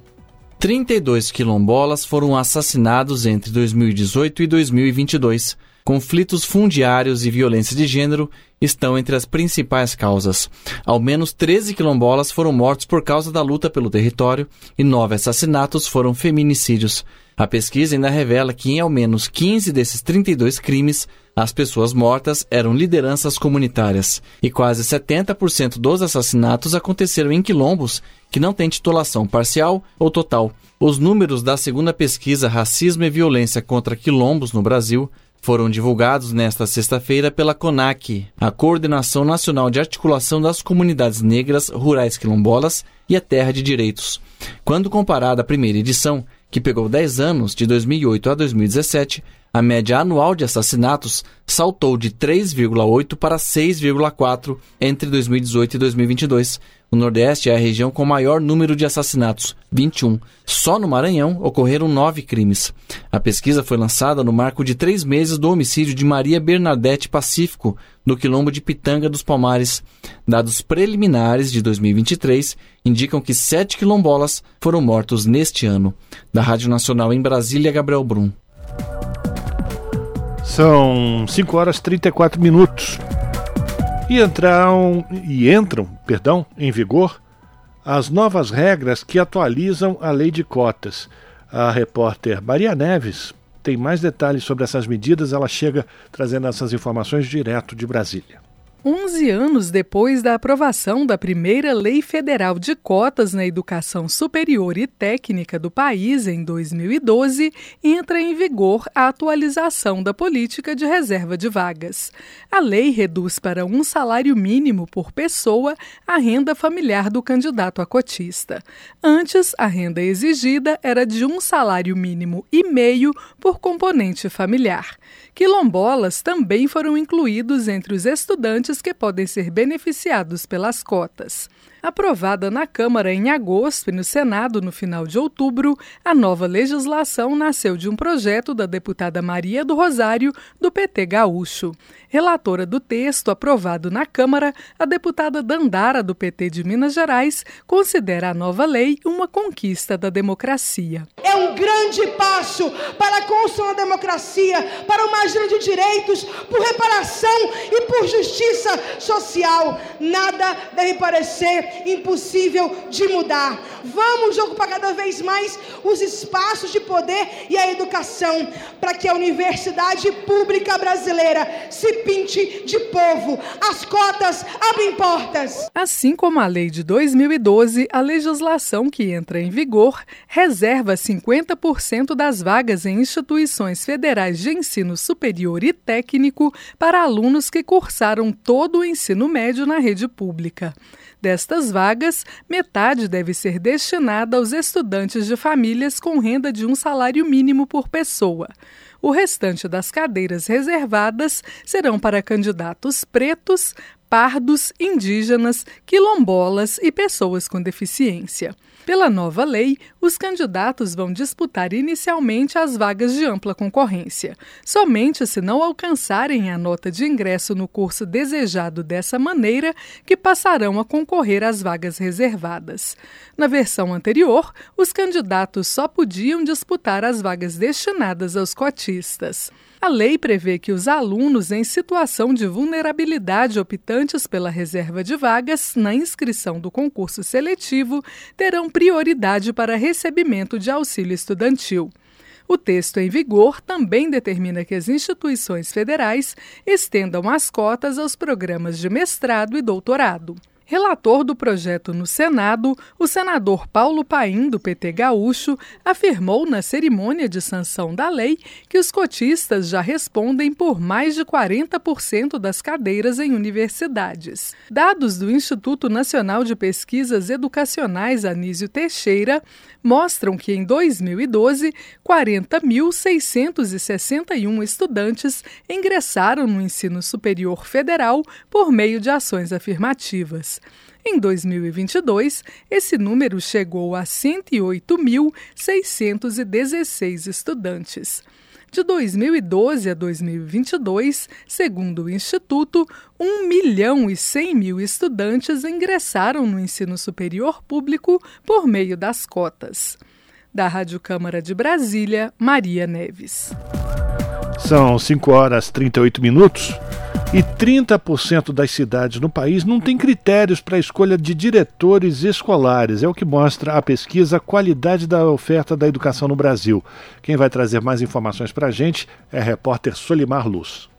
Speaker 14: 32 quilombolas foram assassinados entre 2018 e 2022. Conflitos fundiários e violência de gênero estão entre as principais causas. Ao menos 13 quilombolas foram mortos por causa da luta pelo território e nove assassinatos foram feminicídios. A pesquisa ainda revela que em ao menos 15 desses 32 crimes, as pessoas mortas eram lideranças comunitárias e quase 70% dos assassinatos aconteceram em quilombos que não têm titulação parcial ou total. Os números da segunda pesquisa Racismo e Violência contra Quilombos no Brasil foram divulgados nesta sexta-feira pela CONAC, a Coordenação Nacional de Articulação das Comunidades Negras Rurais Quilombolas e a Terra de Direitos. Quando comparada à primeira edição, que pegou 10 anos, de 2008 a 2017, A média anual de assassinatos saltou de 3,8 para 6,4 entre 2018 e 2022. O Nordeste é a região com maior número de assassinatos, 21. Só no Maranhão ocorreram nove crimes. A pesquisa foi lançada no marco de três meses do homicídio de Maria Bernadette Pacífico, no quilombo de Pitanga dos Palmares. Dados preliminares de 2023 indicam que sete quilombolas foram mortos neste ano. Da Rádio Nacional em Brasília, Gabriel Brum.
Speaker 1: São 5 horas e 34 minutos. E entraram, e entram, perdão, em vigor as novas regras que atualizam a lei de cotas. A repórter Maria Neves tem mais detalhes sobre essas medidas, ela chega trazendo essas informações direto de Brasília.
Speaker 15: 11 anos depois da aprovação da primeira Lei Federal de Cotas na Educação Superior e Técnica do país em 2012, entra em vigor a atualização da política de reserva de vagas. A lei reduz para um salário mínimo por pessoa a renda familiar do candidato a cotista. Antes, a renda exigida era de um salário mínimo e meio por componente familiar. Quilombolas também foram incluídos entre os estudantes que podem ser beneficiados pelas cotas. Aprovada na Câmara em agosto e no Senado no final de outubro, a nova legislação nasceu de um projeto da deputada Maria do Rosário, do PT Gaúcho. Relatora do texto aprovado na Câmara, a deputada Dandara, do PT de Minas Gerais, considera a nova lei uma conquista da democracia.
Speaker 16: É um grande passo para a construção da democracia, para uma agenda de direitos, por reparação e por justiça social. Nada deve parecer impossível de mudar. Vamos ocupar cada vez mais os espaços de poder e a educação para que a universidade pública brasileira se pinte de povo. As cotas abrem portas.
Speaker 15: Assim como a lei de 2012, a legislação que entra em vigor reserva 50% das vagas em instituições federais de ensino superior e técnico para alunos que cursaram todo o ensino médio na rede pública. Destas vagas, metade deve ser destinada aos estudantes de famílias com renda de um salário mínimo por pessoa. O restante das cadeiras reservadas serão para candidatos pretos, pardos, indígenas, quilombolas e pessoas com deficiência. Pela nova lei, os candidatos vão disputar inicialmente as vagas de ampla concorrência. Somente se não alcançarem a nota de ingresso no curso desejado dessa maneira, que passarão a concorrer às vagas reservadas. Na versão anterior, os candidatos só podiam disputar as vagas destinadas aos cotistas. A lei prevê que os alunos em situação de vulnerabilidade optantes pela reserva de vagas na inscrição do concurso seletivo terão prioridade para recebimento de auxílio estudantil. O texto em vigor também determina que as instituições federais estendam as cotas aos programas de mestrado e doutorado. Relator do projeto no Senado, o senador Paulo Paim, do PT Gaúcho, afirmou na cerimônia de sanção da lei que os cotistas já respondem por mais de 40% das cadeiras em universidades. Dados do Instituto Nacional de Pesquisas Educacionais Anísio Teixeira mostram que em 2012, 40.661 estudantes ingressaram no ensino superior federal por meio de ações afirmativas. Em 2022, esse número chegou a 108.616 estudantes. De 2012 a 2022, segundo o Instituto, 1 milhão e 100 mil estudantes ingressaram no ensino superior público por meio das cotas. Da Rádio Câmara de Brasília, Maria Neves.
Speaker 1: São 5 horas e 38 minutos. E 30% das cidades no país não tem critérios para a escolha de diretores escolares. É o que mostra a pesquisa Qualidade da Oferta da Educação no Brasil. Quem vai trazer mais informações para a gente é a repórter Solimar Luz.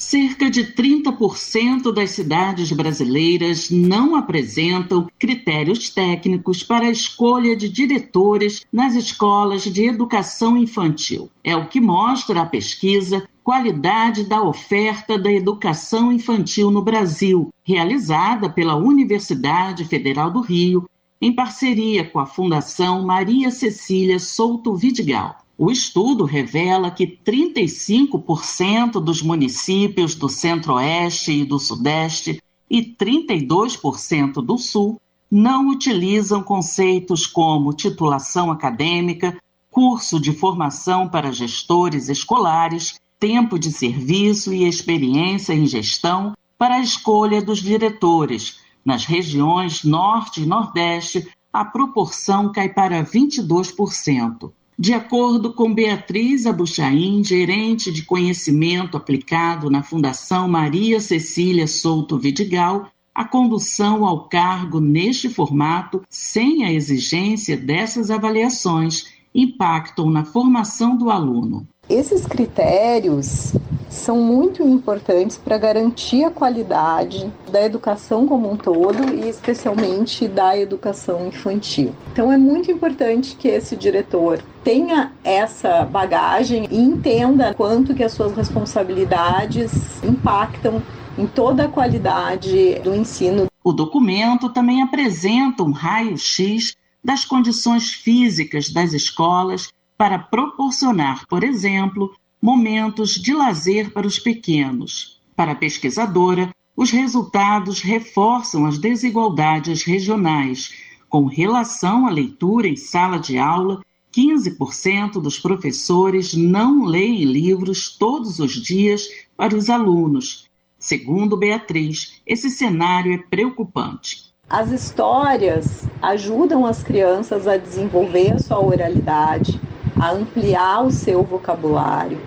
Speaker 17: Cerca de 30% das cidades brasileiras não apresentam critérios técnicos para a escolha de diretores nas escolas de educação infantil. É o que mostra a pesquisa Qualidade da Oferta da Educação Infantil no Brasil, realizada pela Universidade Federal do Rio, em parceria com a Fundação Maria Cecília Souto Vidigal. O estudo revela que 35% dos municípios do Centro-Oeste e do Sudeste e 32% do Sul não utilizam conceitos como titulação acadêmica, curso de formação para gestores escolares, tempo de serviço e experiência em gestão para a escolha dos diretores. Nas regiões Norte e Nordeste, a proporção cai para 22%. De acordo com Beatriz Abuchain, gerente de conhecimento aplicado na Fundação Maria Cecília Souto Vidigal, a condução ao cargo neste formato, sem a exigência dessas avaliações, impactam na formação do aluno.
Speaker 18: Esses critérios são muito importantes para garantir a qualidade da educação como um todo e especialmente da educação infantil. Então é muito importante que esse diretor tenha essa bagagem e entenda quanto que as suas responsabilidades impactam em toda a qualidade do ensino.
Speaker 17: O documento também apresenta um raio-x das condições físicas das escolas para proporcionar, por exemplo, momentos de lazer para os pequenos. Para a pesquisadora, os resultados reforçam as desigualdades regionais. Com relação à leitura em sala de aula, 15% dos professores não leem livros todos os dias para os alunos. Segundo Beatriz, esse cenário é preocupante.
Speaker 18: As histórias ajudam as crianças a desenvolver a sua oralidade, a ampliar o seu vocabulário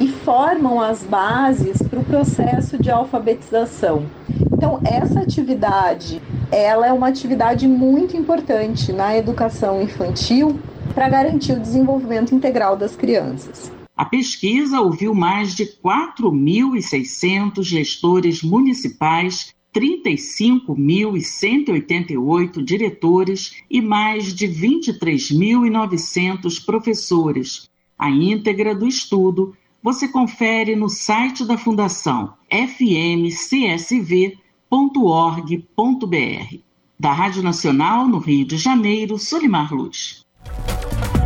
Speaker 18: e formam as bases para o processo de alfabetização. Então, essa atividade, ela é uma atividade muito importante na educação infantil para garantir o desenvolvimento integral das crianças.
Speaker 17: A pesquisa ouviu mais de 4.600 gestores municipais 35.188 diretores e mais de 23.900 professores. A íntegra do estudo você confere no site da Fundação fmcsv.org.br. Da Rádio Nacional, no Rio de Janeiro, Solimar Luz.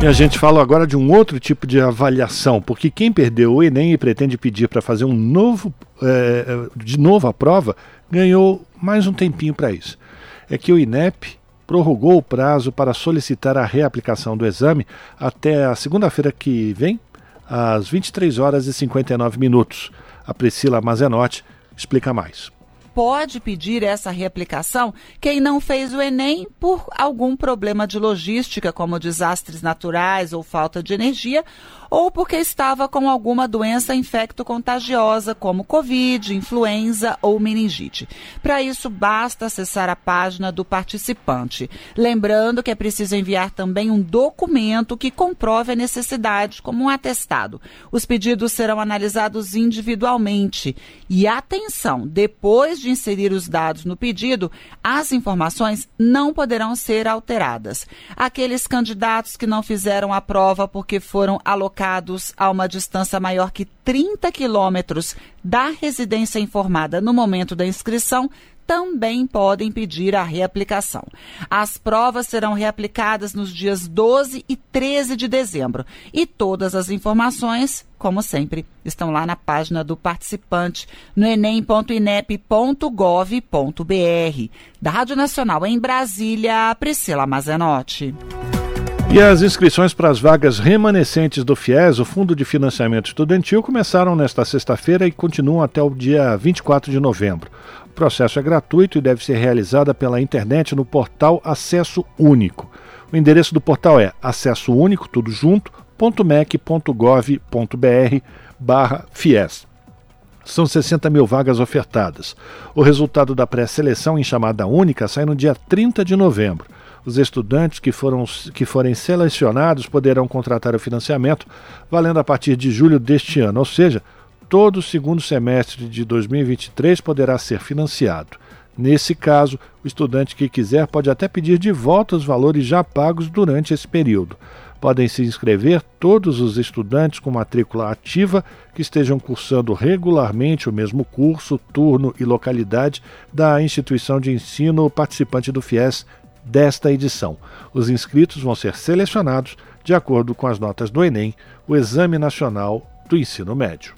Speaker 1: E a gente fala agora de um outro tipo de avaliação, porque quem perdeu o Enem e pretende pedir para fazer um novo, é, de novo a prova, ganhou mais um tempinho para isso. É que o INEP prorrogou o prazo para solicitar a reaplicação do exame até a segunda-feira que vem, às 23 horas e 59 minutos. A Priscila Mazenotti explica mais
Speaker 19: pode pedir essa reaplicação quem não fez o Enem por algum problema de logística, como desastres naturais ou falta de energia, ou porque estava com alguma doença infecto-contagiosa, como Covid, influenza ou meningite. Para isso, basta acessar a página do participante. Lembrando que é preciso enviar também um documento que comprove a necessidade, como um atestado. Os pedidos serão analisados individualmente. E atenção, depois de inserir os dados no pedido, as informações não poderão ser alteradas. Aqueles candidatos que não fizeram a prova porque foram alocados a uma distância maior que 30 quilômetros da residência informada no momento da inscrição também podem pedir a reaplicação. As provas serão reaplicadas nos dias 12 e 13 de dezembro e todas as informações, como sempre, estão lá na página do participante no enem.inep.gov.br. Da Rádio Nacional em Brasília, Priscila Mazenotti.
Speaker 1: E as inscrições para as vagas remanescentes do FIES, o Fundo de Financiamento Estudantil, começaram nesta sexta-feira e continuam até o dia 24 de novembro. O processo é gratuito e deve ser realizado pela internet no portal Acesso Único. O endereço do portal é acesso único, tudo junto, .mec.gov.br barra FIES. São 60 mil vagas ofertadas. O resultado da pré-seleção em chamada única sai no dia 30 de novembro. Os estudantes que, foram, que forem selecionados poderão contratar o financiamento valendo a partir de julho deste ano, ou seja, todo o segundo semestre de 2023 poderá ser financiado. Nesse caso, o estudante que quiser pode até pedir de volta os valores já pagos durante esse período. Podem se inscrever todos os estudantes com matrícula ativa que estejam cursando regularmente o mesmo curso, turno e localidade da instituição de ensino participante do FIES desta edição. Os inscritos vão ser selecionados de acordo com as notas do Enem, o Exame Nacional do Ensino Médio.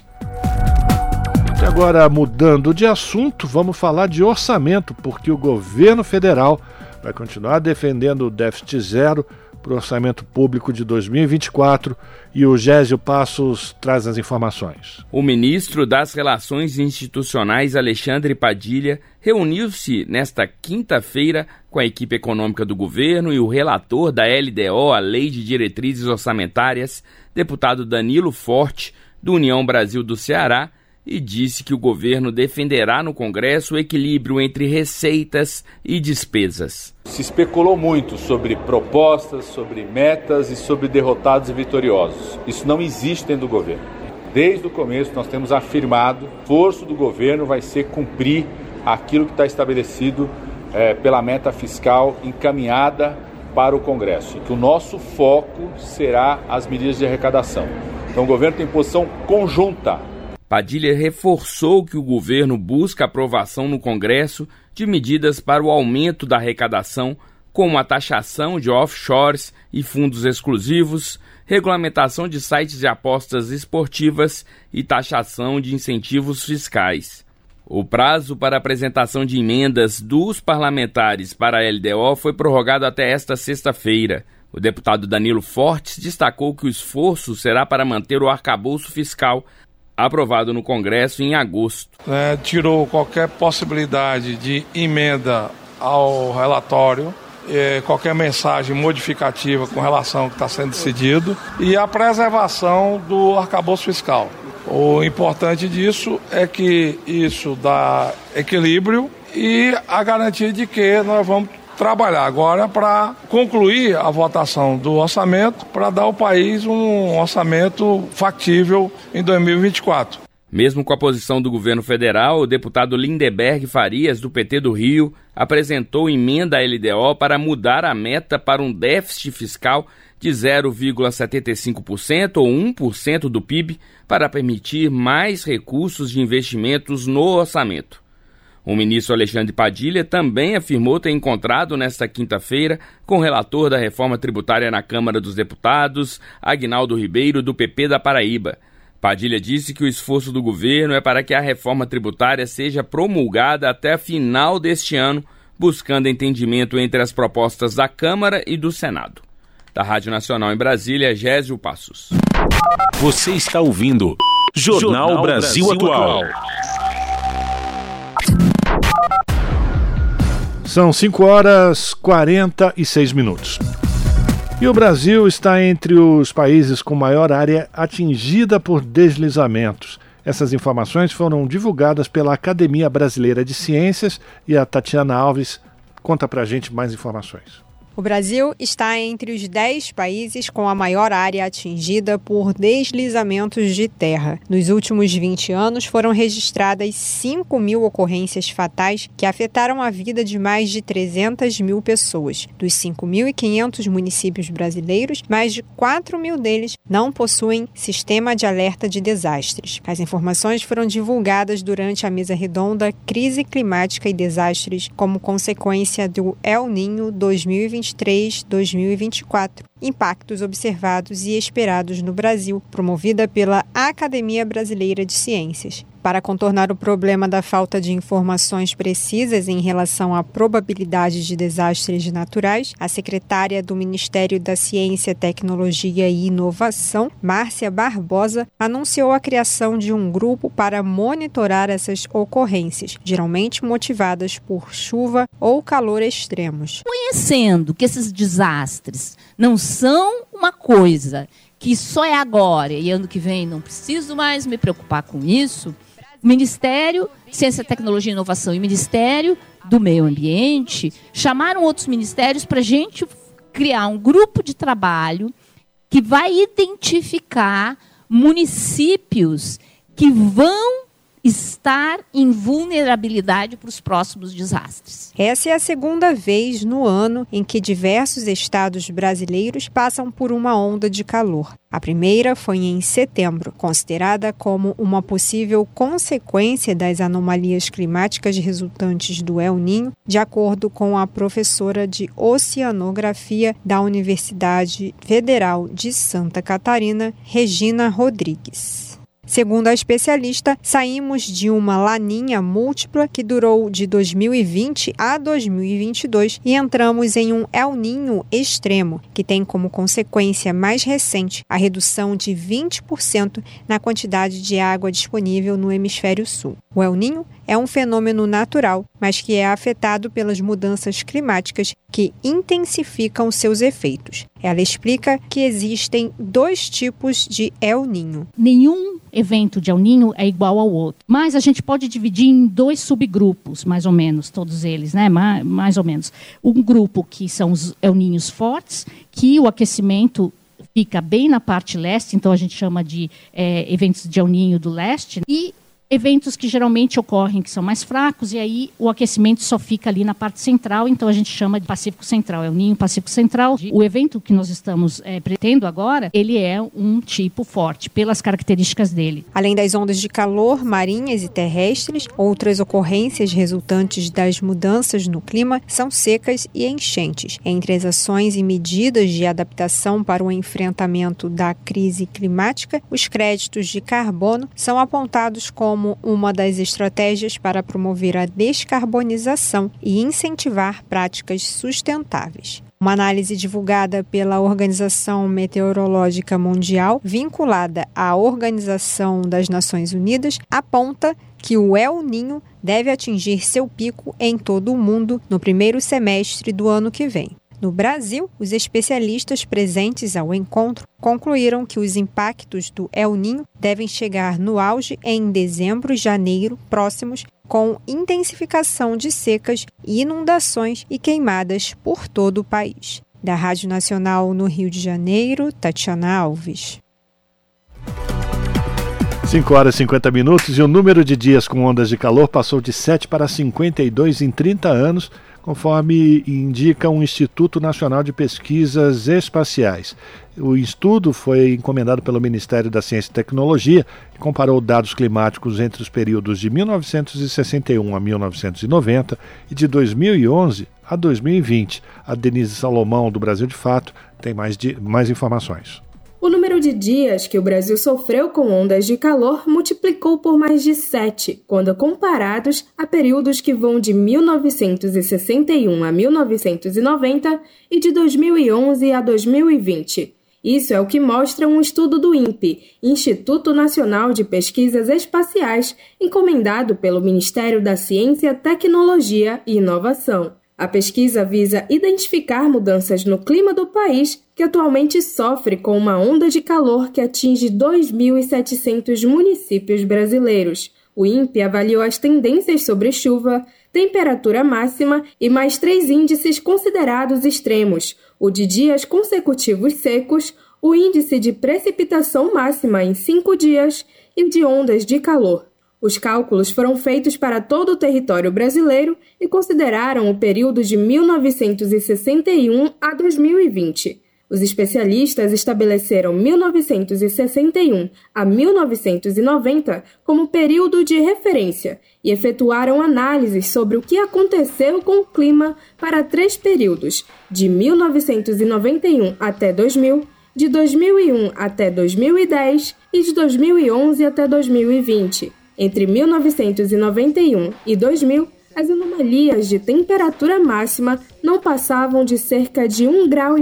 Speaker 1: E agora, mudando de assunto, vamos falar de orçamento, porque o governo federal vai continuar defendendo o déficit zero para o orçamento público de 2024 e o Gésio Passos traz as informações.
Speaker 20: O ministro das Relações Institucionais, Alexandre Padilha, reuniu-se nesta quinta-feira com a equipe econômica do governo e o relator da LDO, a Lei de Diretrizes Orçamentárias, deputado Danilo Forte, do União Brasil do Ceará, e disse que o governo defenderá no Congresso o equilíbrio entre receitas e despesas.
Speaker 21: Se especulou muito sobre propostas, sobre metas e sobre derrotados e vitoriosos. Isso não existe dentro do governo. Desde o começo nós temos afirmado, o esforço do governo vai ser cumprir aquilo que está estabelecido é, pela meta fiscal encaminhada para o Congresso, que o nosso foco será as medidas de arrecadação. Então o governo tem posição conjunta
Speaker 20: Padilha reforçou que o governo busca aprovação no Congresso de medidas para o aumento da arrecadação, como a taxação de offshores e fundos exclusivos, regulamentação de sites de apostas esportivas e taxação de incentivos fiscais. O prazo para apresentação de emendas dos parlamentares para a LDO foi prorrogado até esta sexta-feira. O deputado Danilo Fortes destacou que o esforço será para manter o arcabouço fiscal aprovado no Congresso em agosto.
Speaker 22: É, tirou qualquer possibilidade de emenda ao relatório, é, qualquer mensagem modificativa com relação ao que está sendo decidido e a preservação do arcabouço fiscal. O importante disso é que isso dá equilíbrio e a garantia de que nós vamos trabalhar agora para concluir a votação do orçamento para dar ao país um orçamento factível em 2024.
Speaker 20: Mesmo com a posição do governo federal, o deputado Lindeberg Farias, do PT do Rio, apresentou emenda à LDO para mudar a meta para um déficit fiscal de 0,75% ou 1% do PIB para permitir mais recursos de investimentos no orçamento. O ministro Alexandre Padilha também afirmou ter encontrado nesta quinta-feira com o relator da reforma tributária na Câmara dos Deputados, Agnaldo Ribeiro, do PP da Paraíba. Padilha disse que o esforço do governo é para que a reforma tributária seja promulgada até a final deste ano, buscando entendimento entre as propostas da Câmara e do Senado. Da Rádio Nacional em Brasília, Gésio Passos.
Speaker 2: Você está ouvindo Jornal, Jornal Brasil, Brasil Atual.
Speaker 1: São 5 horas 46 minutos. E o Brasil está entre os países com maior área atingida por deslizamentos. Essas informações foram divulgadas pela Academia Brasileira de Ciências e a Tatiana Alves conta pra gente mais informações.
Speaker 23: O Brasil está entre os 10 países com a maior área atingida por deslizamentos de terra. Nos últimos 20 anos, foram registradas 5 mil ocorrências fatais que afetaram a vida de mais de 300 mil pessoas. Dos 5.500 municípios brasileiros, mais de 4 mil deles não possuem sistema de alerta de desastres. As informações foram divulgadas durante a mesa redonda Crise Climática e Desastres como consequência do El Ninho 2021. 2023-2024, impactos observados e esperados no Brasil, promovida pela Academia Brasileira de Ciências para contornar o problema da falta de informações precisas em relação à probabilidade de desastres naturais, a secretária do Ministério da Ciência, Tecnologia e Inovação, Márcia Barbosa, anunciou a criação de um grupo para monitorar essas ocorrências, geralmente motivadas por chuva ou calor extremos.
Speaker 24: Conhecendo que esses desastres não são uma coisa que só é agora e ano que vem não preciso mais me preocupar com isso, Ministério de Ciência, Tecnologia e Inovação e Ministério do Meio Ambiente chamaram outros ministérios para a gente criar um grupo de trabalho que vai identificar municípios que vão estar em vulnerabilidade para os próximos desastres.
Speaker 23: Essa é a segunda vez no ano em que diversos estados brasileiros passam por uma onda de calor. A primeira foi em setembro, considerada como uma possível consequência das anomalias climáticas resultantes do El Ninho, de acordo com a professora de oceanografia da Universidade Federal de Santa Catarina, Regina Rodrigues. Segundo a especialista, saímos de uma laninha múltipla que durou de 2020 a 2022 e entramos em um El Ninho extremo, que tem como consequência mais recente a redução de 20% na quantidade de água disponível no hemisfério sul. O El Ninho é um fenômeno natural, mas que é afetado pelas mudanças climáticas que intensificam seus efeitos. Ela explica que existem dois tipos de El Ninho.
Speaker 24: Nenhum evento de El Ninho é igual ao outro, mas a gente pode dividir em dois subgrupos, mais ou menos, todos eles, né? Mais, mais ou menos. Um grupo que são os El Ninhos fortes, que o aquecimento fica bem na parte leste, então a gente chama de é, eventos de El Ninho do leste, e eventos que geralmente ocorrem que são mais fracos e aí o aquecimento só fica ali na parte central, então a gente chama de Pacífico Central, é o ninho Pacífico Central. O evento que nós estamos é, pretendo agora, ele é um tipo forte pelas características dele.
Speaker 23: Além das ondas de calor marinhas e terrestres, outras ocorrências resultantes das mudanças no clima são secas e enchentes. Entre as ações e medidas de adaptação para o enfrentamento da crise climática, os créditos de carbono são apontados como como uma das estratégias para promover a descarbonização e incentivar práticas sustentáveis. Uma análise divulgada pela Organização Meteorológica Mundial, vinculada à Organização das Nações Unidas, aponta que o El Ninho deve atingir seu pico em todo o mundo no primeiro semestre do ano que vem. No Brasil, os especialistas presentes ao encontro concluíram que os impactos do El Ninho devem chegar no auge em dezembro e janeiro próximos, com intensificação de secas, inundações e queimadas por todo o país. Da Rádio Nacional no Rio de Janeiro, Tatiana Alves.
Speaker 1: 5 horas e 50 minutos e o número de dias com ondas de calor passou de 7 para 52 em 30 anos, conforme indica o Instituto Nacional de Pesquisas Espaciais. O estudo foi encomendado pelo Ministério da Ciência e Tecnologia e comparou dados climáticos entre os períodos de 1961 a 1990 e de 2011 a 2020. A Denise Salomão, do Brasil de Fato, tem mais, de, mais informações.
Speaker 25: O número de dias que o Brasil sofreu com ondas de calor multiplicou por mais de sete, quando comparados a períodos que vão de 1961 a 1990 e de 2011 a 2020. Isso é o que mostra um estudo do INPE, Instituto Nacional de Pesquisas Espaciais, encomendado pelo Ministério da Ciência, Tecnologia e Inovação. A pesquisa visa identificar mudanças no clima do país, que atualmente sofre com uma onda de calor que atinge 2.700 municípios brasileiros. O INPE avaliou as tendências sobre chuva, temperatura máxima e mais três índices considerados extremos: o de dias consecutivos secos, o índice de precipitação máxima em cinco dias e o de ondas de calor. Os cálculos foram feitos para todo o território brasileiro e consideraram o período de 1961 a 2020. Os especialistas estabeleceram 1961 a 1990 como período de referência e efetuaram análises sobre o que aconteceu com o clima para três períodos, de 1991 até 2000, de 2001 até 2010 e de 2011 até 2020. Entre 1991 e 2000, as anomalias de temperatura máxima não passavam de cerca de 1,5 grau.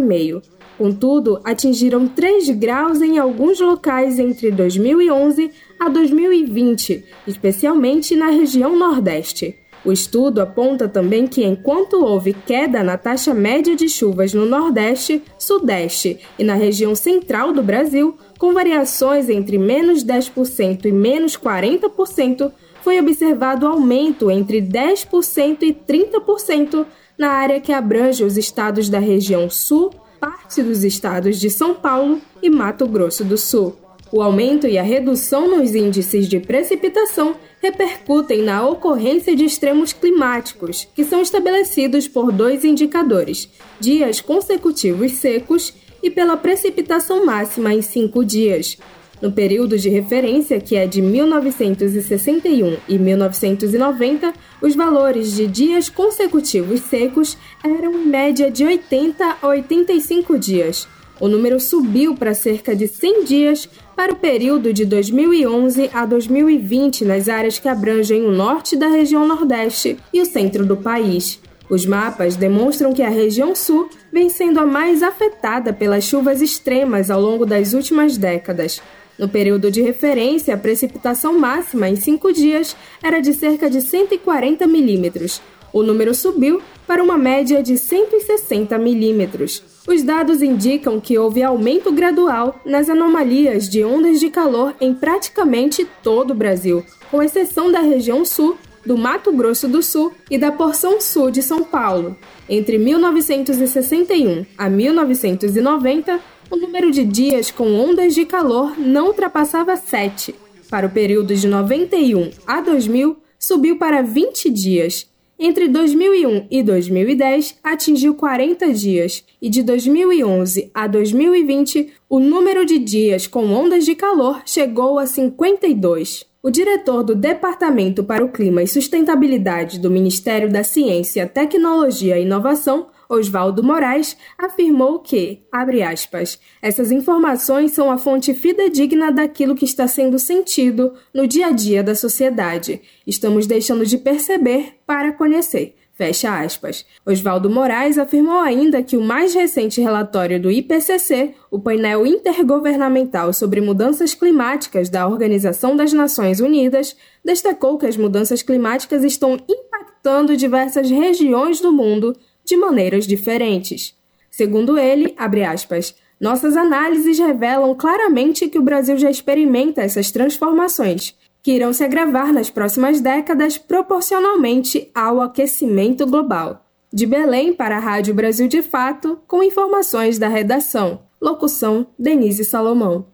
Speaker 25: Contudo, atingiram 3 graus em alguns locais entre 2011 a 2020, especialmente na região Nordeste. O estudo aponta também que, enquanto houve queda na taxa média de chuvas no Nordeste, Sudeste e na região central do Brasil, com variações entre menos 10% e menos 40%, foi observado aumento entre 10% e 30% na área que abrange os estados da região Sul, parte dos estados de São Paulo e Mato Grosso do Sul. O aumento e a redução nos índices de precipitação repercutem na ocorrência de extremos climáticos, que são estabelecidos por dois indicadores: dias consecutivos secos e pela precipitação máxima em cinco dias. No período de referência, que é de 1961 e 1990, os valores de dias consecutivos secos eram em média de 80 a 85 dias. O número subiu para cerca de 100 dias para o período de 2011 a 2020 nas áreas que abrangem o norte da região Nordeste e o centro do país. Os mapas demonstram que a região sul vem sendo a mais afetada pelas chuvas extremas ao longo das últimas décadas. No período de referência, a precipitação máxima em cinco dias era de cerca de 140 milímetros. O número subiu para uma média de 160 milímetros. Os dados indicam que houve aumento gradual nas anomalias de ondas de calor em praticamente todo o Brasil, com exceção da região sul, do Mato Grosso do Sul e da porção sul de São Paulo. Entre 1961 a 1990, o número de dias com ondas de calor não ultrapassava 7. Para o período de 91 a 2000, subiu para 20 dias entre 2001 e 2010, atingiu 40 dias, e de 2011 a 2020, o número de dias com ondas de calor chegou a 52. O diretor do Departamento para o Clima e Sustentabilidade do Ministério da Ciência, Tecnologia e Inovação, Oswaldo Moraes, afirmou que, abre aspas, essas informações são a fonte fidedigna daquilo que está sendo sentido no dia a dia da sociedade. Estamos deixando de perceber para conhecer. Fecha aspas. Oswaldo Moraes afirmou ainda que o mais recente relatório do IPCC, o painel intergovernamental sobre mudanças climáticas da Organização das Nações Unidas, destacou que as mudanças climáticas estão impactando diversas regiões do mundo de maneiras diferentes. Segundo ele, aspas, nossas análises revelam claramente que o Brasil já experimenta essas transformações, que irão se agravar nas próximas décadas proporcionalmente ao aquecimento global. De Belém para a Rádio Brasil de Fato, com informações da redação. Locução: Denise Salomão.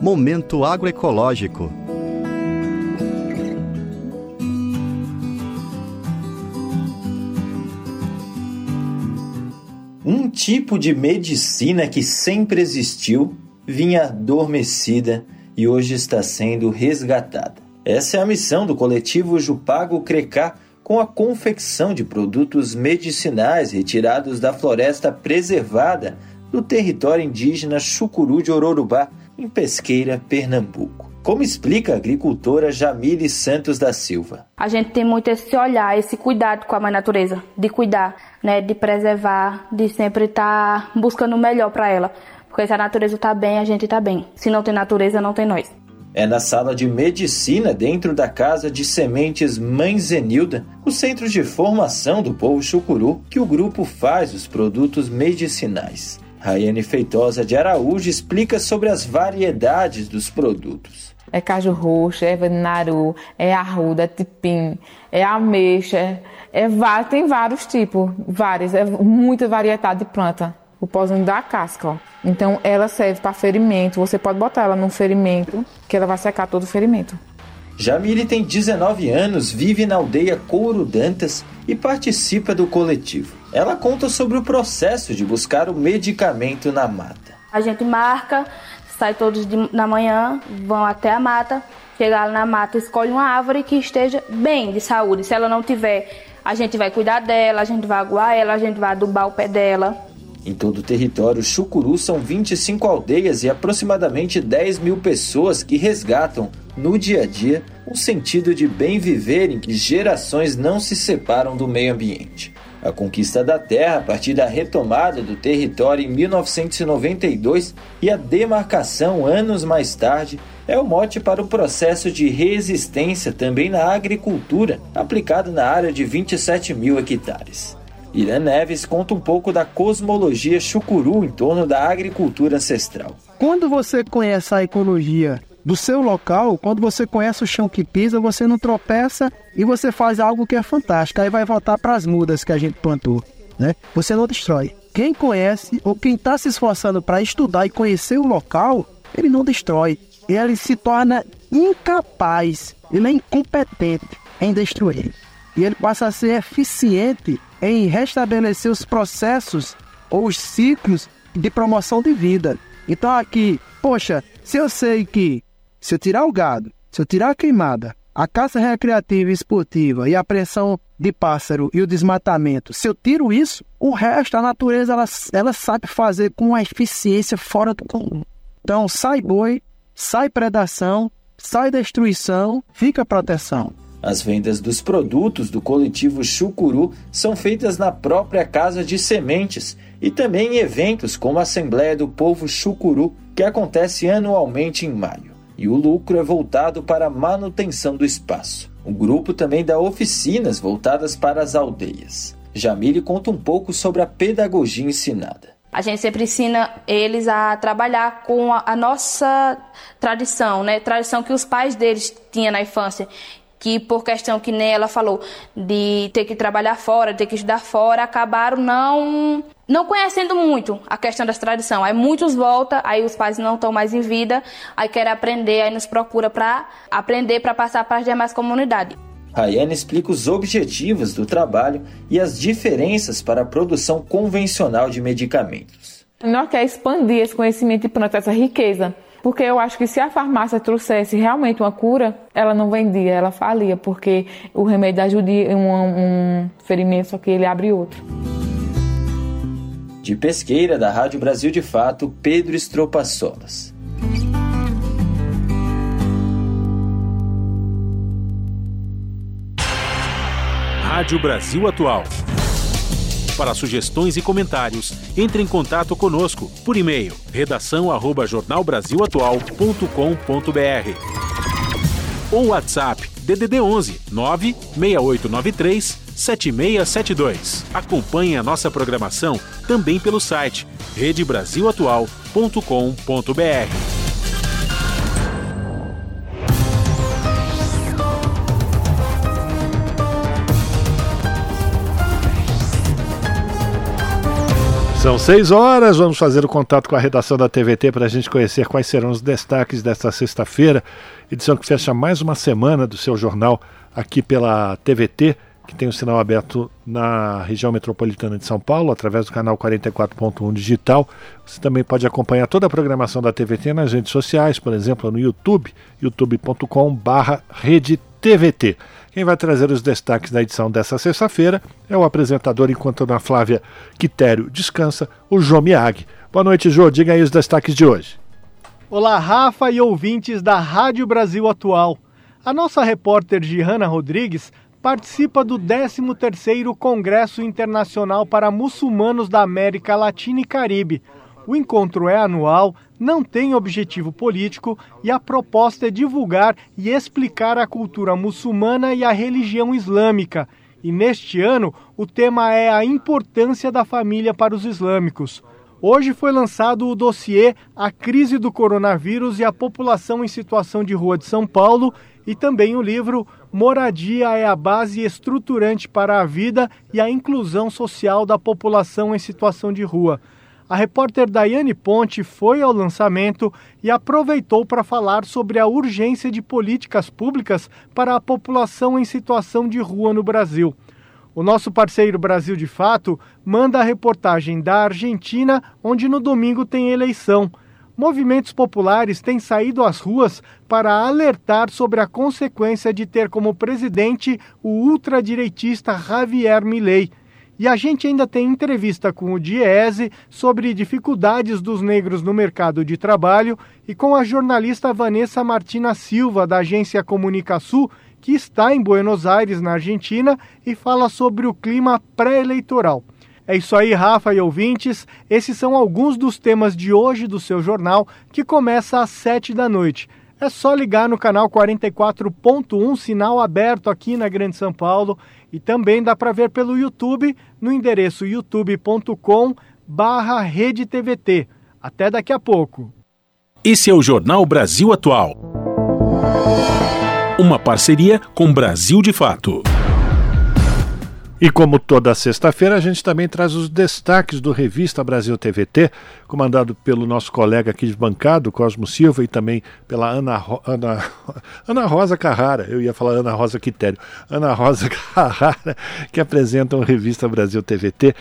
Speaker 26: Momento agroecológico.
Speaker 27: Um tipo de medicina que sempre existiu vinha adormecida e hoje está sendo resgatada. Essa é a missão do coletivo Jupago Crecá com a confecção de produtos medicinais retirados da floresta preservada do território indígena Chucuru de Ororubá, em Pesqueira, Pernambuco. Como explica a agricultora Jamile Santos da Silva.
Speaker 28: A gente tem muito esse olhar, esse cuidado com a mãe natureza, de cuidar, né, de preservar, de sempre estar tá buscando o melhor para ela. Porque se a natureza está bem, a gente está bem. Se não tem natureza, não tem nós.
Speaker 27: É na sala de medicina, dentro da Casa de Sementes Mãe Zenilda, o centro de formação do povo chucuru, que o grupo faz os produtos medicinais. Raiane Feitosa de Araújo explica sobre as variedades dos produtos
Speaker 29: é caju roxo, é naru, é arruda, é tipim, é ameixa, é, tem vários tipos, vários, é muita variedade de planta. O pozinho da casca, ó. Então ela serve para ferimento, você pode botar ela num ferimento, que ela vai secar todo o ferimento.
Speaker 27: Jamile tem 19 anos, vive na aldeia Couro Dantas e participa do coletivo. Ela conta sobre o processo de buscar o medicamento na mata.
Speaker 28: A gente marca sai todos de, na manhã, vão até a mata, chegar na mata, escolhe uma árvore que esteja bem de saúde. Se ela não tiver, a gente vai cuidar dela, a gente vai aguar ela, a gente vai adubar o pé dela.
Speaker 27: Em todo o território Chucuru são 25 aldeias e aproximadamente 10 mil pessoas que resgatam, no dia a dia, um sentido de bem viver em que gerações não se separam do meio ambiente. A conquista da terra a partir da retomada do território em 1992 e a demarcação anos mais tarde é o mote para o processo de resistência também na agricultura, aplicado na área de 27 mil hectares. Irã Neves conta um pouco da cosmologia chucuru em torno da agricultura ancestral.
Speaker 30: Quando você conhece a ecologia do seu local, quando você conhece o chão que pisa, você não tropeça e você faz algo que é fantástico. Aí vai voltar para as mudas que a gente plantou, né? Você não destrói. quem conhece ou quem está se esforçando para estudar e conhecer o local, ele não destrói. Ele se torna incapaz, ele é incompetente em destruir. E ele passa a ser eficiente em restabelecer os processos ou os ciclos de promoção de vida. Então aqui, poxa, se eu sei que se eu tirar o gado, se eu tirar a queimada, a caça recreativa e esportiva e a pressão de pássaro e o desmatamento, se eu tiro isso, o resto, a natureza, ela, ela sabe fazer com uma eficiência fora do comum. Então, sai boi, sai predação, sai destruição, fica proteção.
Speaker 27: As vendas dos produtos do coletivo Chucuru são feitas na própria casa de sementes e também em eventos como a Assembleia do Povo Chucuru, que acontece anualmente em maio e o lucro é voltado para a manutenção do espaço. O grupo também dá oficinas voltadas para as aldeias. Jamile conta um pouco sobre a pedagogia ensinada.
Speaker 28: A gente sempre ensina eles a trabalhar com a, a nossa tradição, né? Tradição que os pais deles tinham na infância que por questão que nem ela falou de ter que trabalhar fora, ter que estudar fora, acabaram não não conhecendo muito a questão das tradição. Aí muitos voltam, aí os pais não estão mais em vida, aí querem aprender, aí nos procura para aprender para passar para as demais comunidades.
Speaker 27: Rayane explica os objetivos do trabalho e as diferenças para a produção convencional de medicamentos.
Speaker 29: Nós queremos expandir esse conhecimento e plantar essa riqueza porque eu acho que se a farmácia trouxesse realmente uma cura, ela não vendia, ela falia, porque o remédio ajuda um, um ferimento, só que ele abre outro.
Speaker 27: De pesqueira da Rádio Brasil de Fato, Pedro Estropaçolas.
Speaker 2: Rádio Brasil Atual. Para sugestões e comentários, entre em contato conosco por e-mail redação@jornalbrasilatual.com.br ou WhatsApp DDD 11 96893 7672. Acompanhe a nossa programação também pelo site redebrasilatual.com.br.
Speaker 1: São seis horas, vamos fazer o contato com a redação da TVT para a gente conhecer quais serão os destaques desta sexta-feira, edição que fecha mais uma semana do seu jornal aqui pela TVT, que tem o sinal aberto na região metropolitana de São Paulo, através do canal 44.1 digital. Você também pode acompanhar toda a programação da TVT nas redes sociais, por exemplo, no YouTube, youtube.com/redetvt. Quem vai trazer os destaques da edição dessa sexta-feira é o apresentador, enquanto a Flávia Quitério descansa, o Jô Miag. Boa noite, Jô. Diga aí os destaques de hoje.
Speaker 31: Olá, Rafa e ouvintes da Rádio Brasil Atual. A nossa repórter Gihanna Rodrigues participa do 13º Congresso Internacional para Muçulmanos da América Latina e Caribe. O encontro é anual não tem objetivo político e a proposta é divulgar e explicar a cultura muçulmana e a religião islâmica. E neste ano, o tema é a importância da família para os islâmicos. Hoje foi lançado o dossiê A Crise do Coronavírus e a População em Situação de Rua de São Paulo e também o livro Moradia é a Base Estruturante para a Vida e a Inclusão Social da População em Situação de Rua a repórter Daiane Ponte foi ao lançamento e aproveitou para falar sobre a urgência de políticas públicas para a população em situação de rua no Brasil. O nosso parceiro Brasil de Fato manda a reportagem da Argentina, onde no domingo tem eleição. Movimentos populares têm saído às ruas para alertar sobre a consequência de ter como presidente o ultradireitista Javier Milei. E a gente ainda tem entrevista com o Diese sobre dificuldades dos negros no mercado de trabalho e com a jornalista Vanessa Martina Silva, da agência Comunicação, que está em Buenos Aires, na Argentina, e fala sobre o clima pré-eleitoral. É isso aí, Rafa e ouvintes. Esses são alguns dos temas de hoje do seu jornal, que começa às sete da noite. É só ligar no canal 44.1, sinal aberto aqui na Grande São Paulo e também dá para ver pelo YouTube no endereço youtube.com barra redetvt. Até daqui a pouco.
Speaker 2: Esse é o Jornal Brasil Atual. Uma parceria com Brasil de Fato.
Speaker 1: E como toda sexta-feira, a gente também traz os destaques do Revista Brasil TVT, comandado pelo nosso colega aqui de bancado, Cosmo Silva, e também pela Ana, Ro... Ana... Ana Rosa Carrara, eu ia falar Ana Rosa Quitério, Ana Rosa Carrara, que apresenta o Revista Brasil TVT,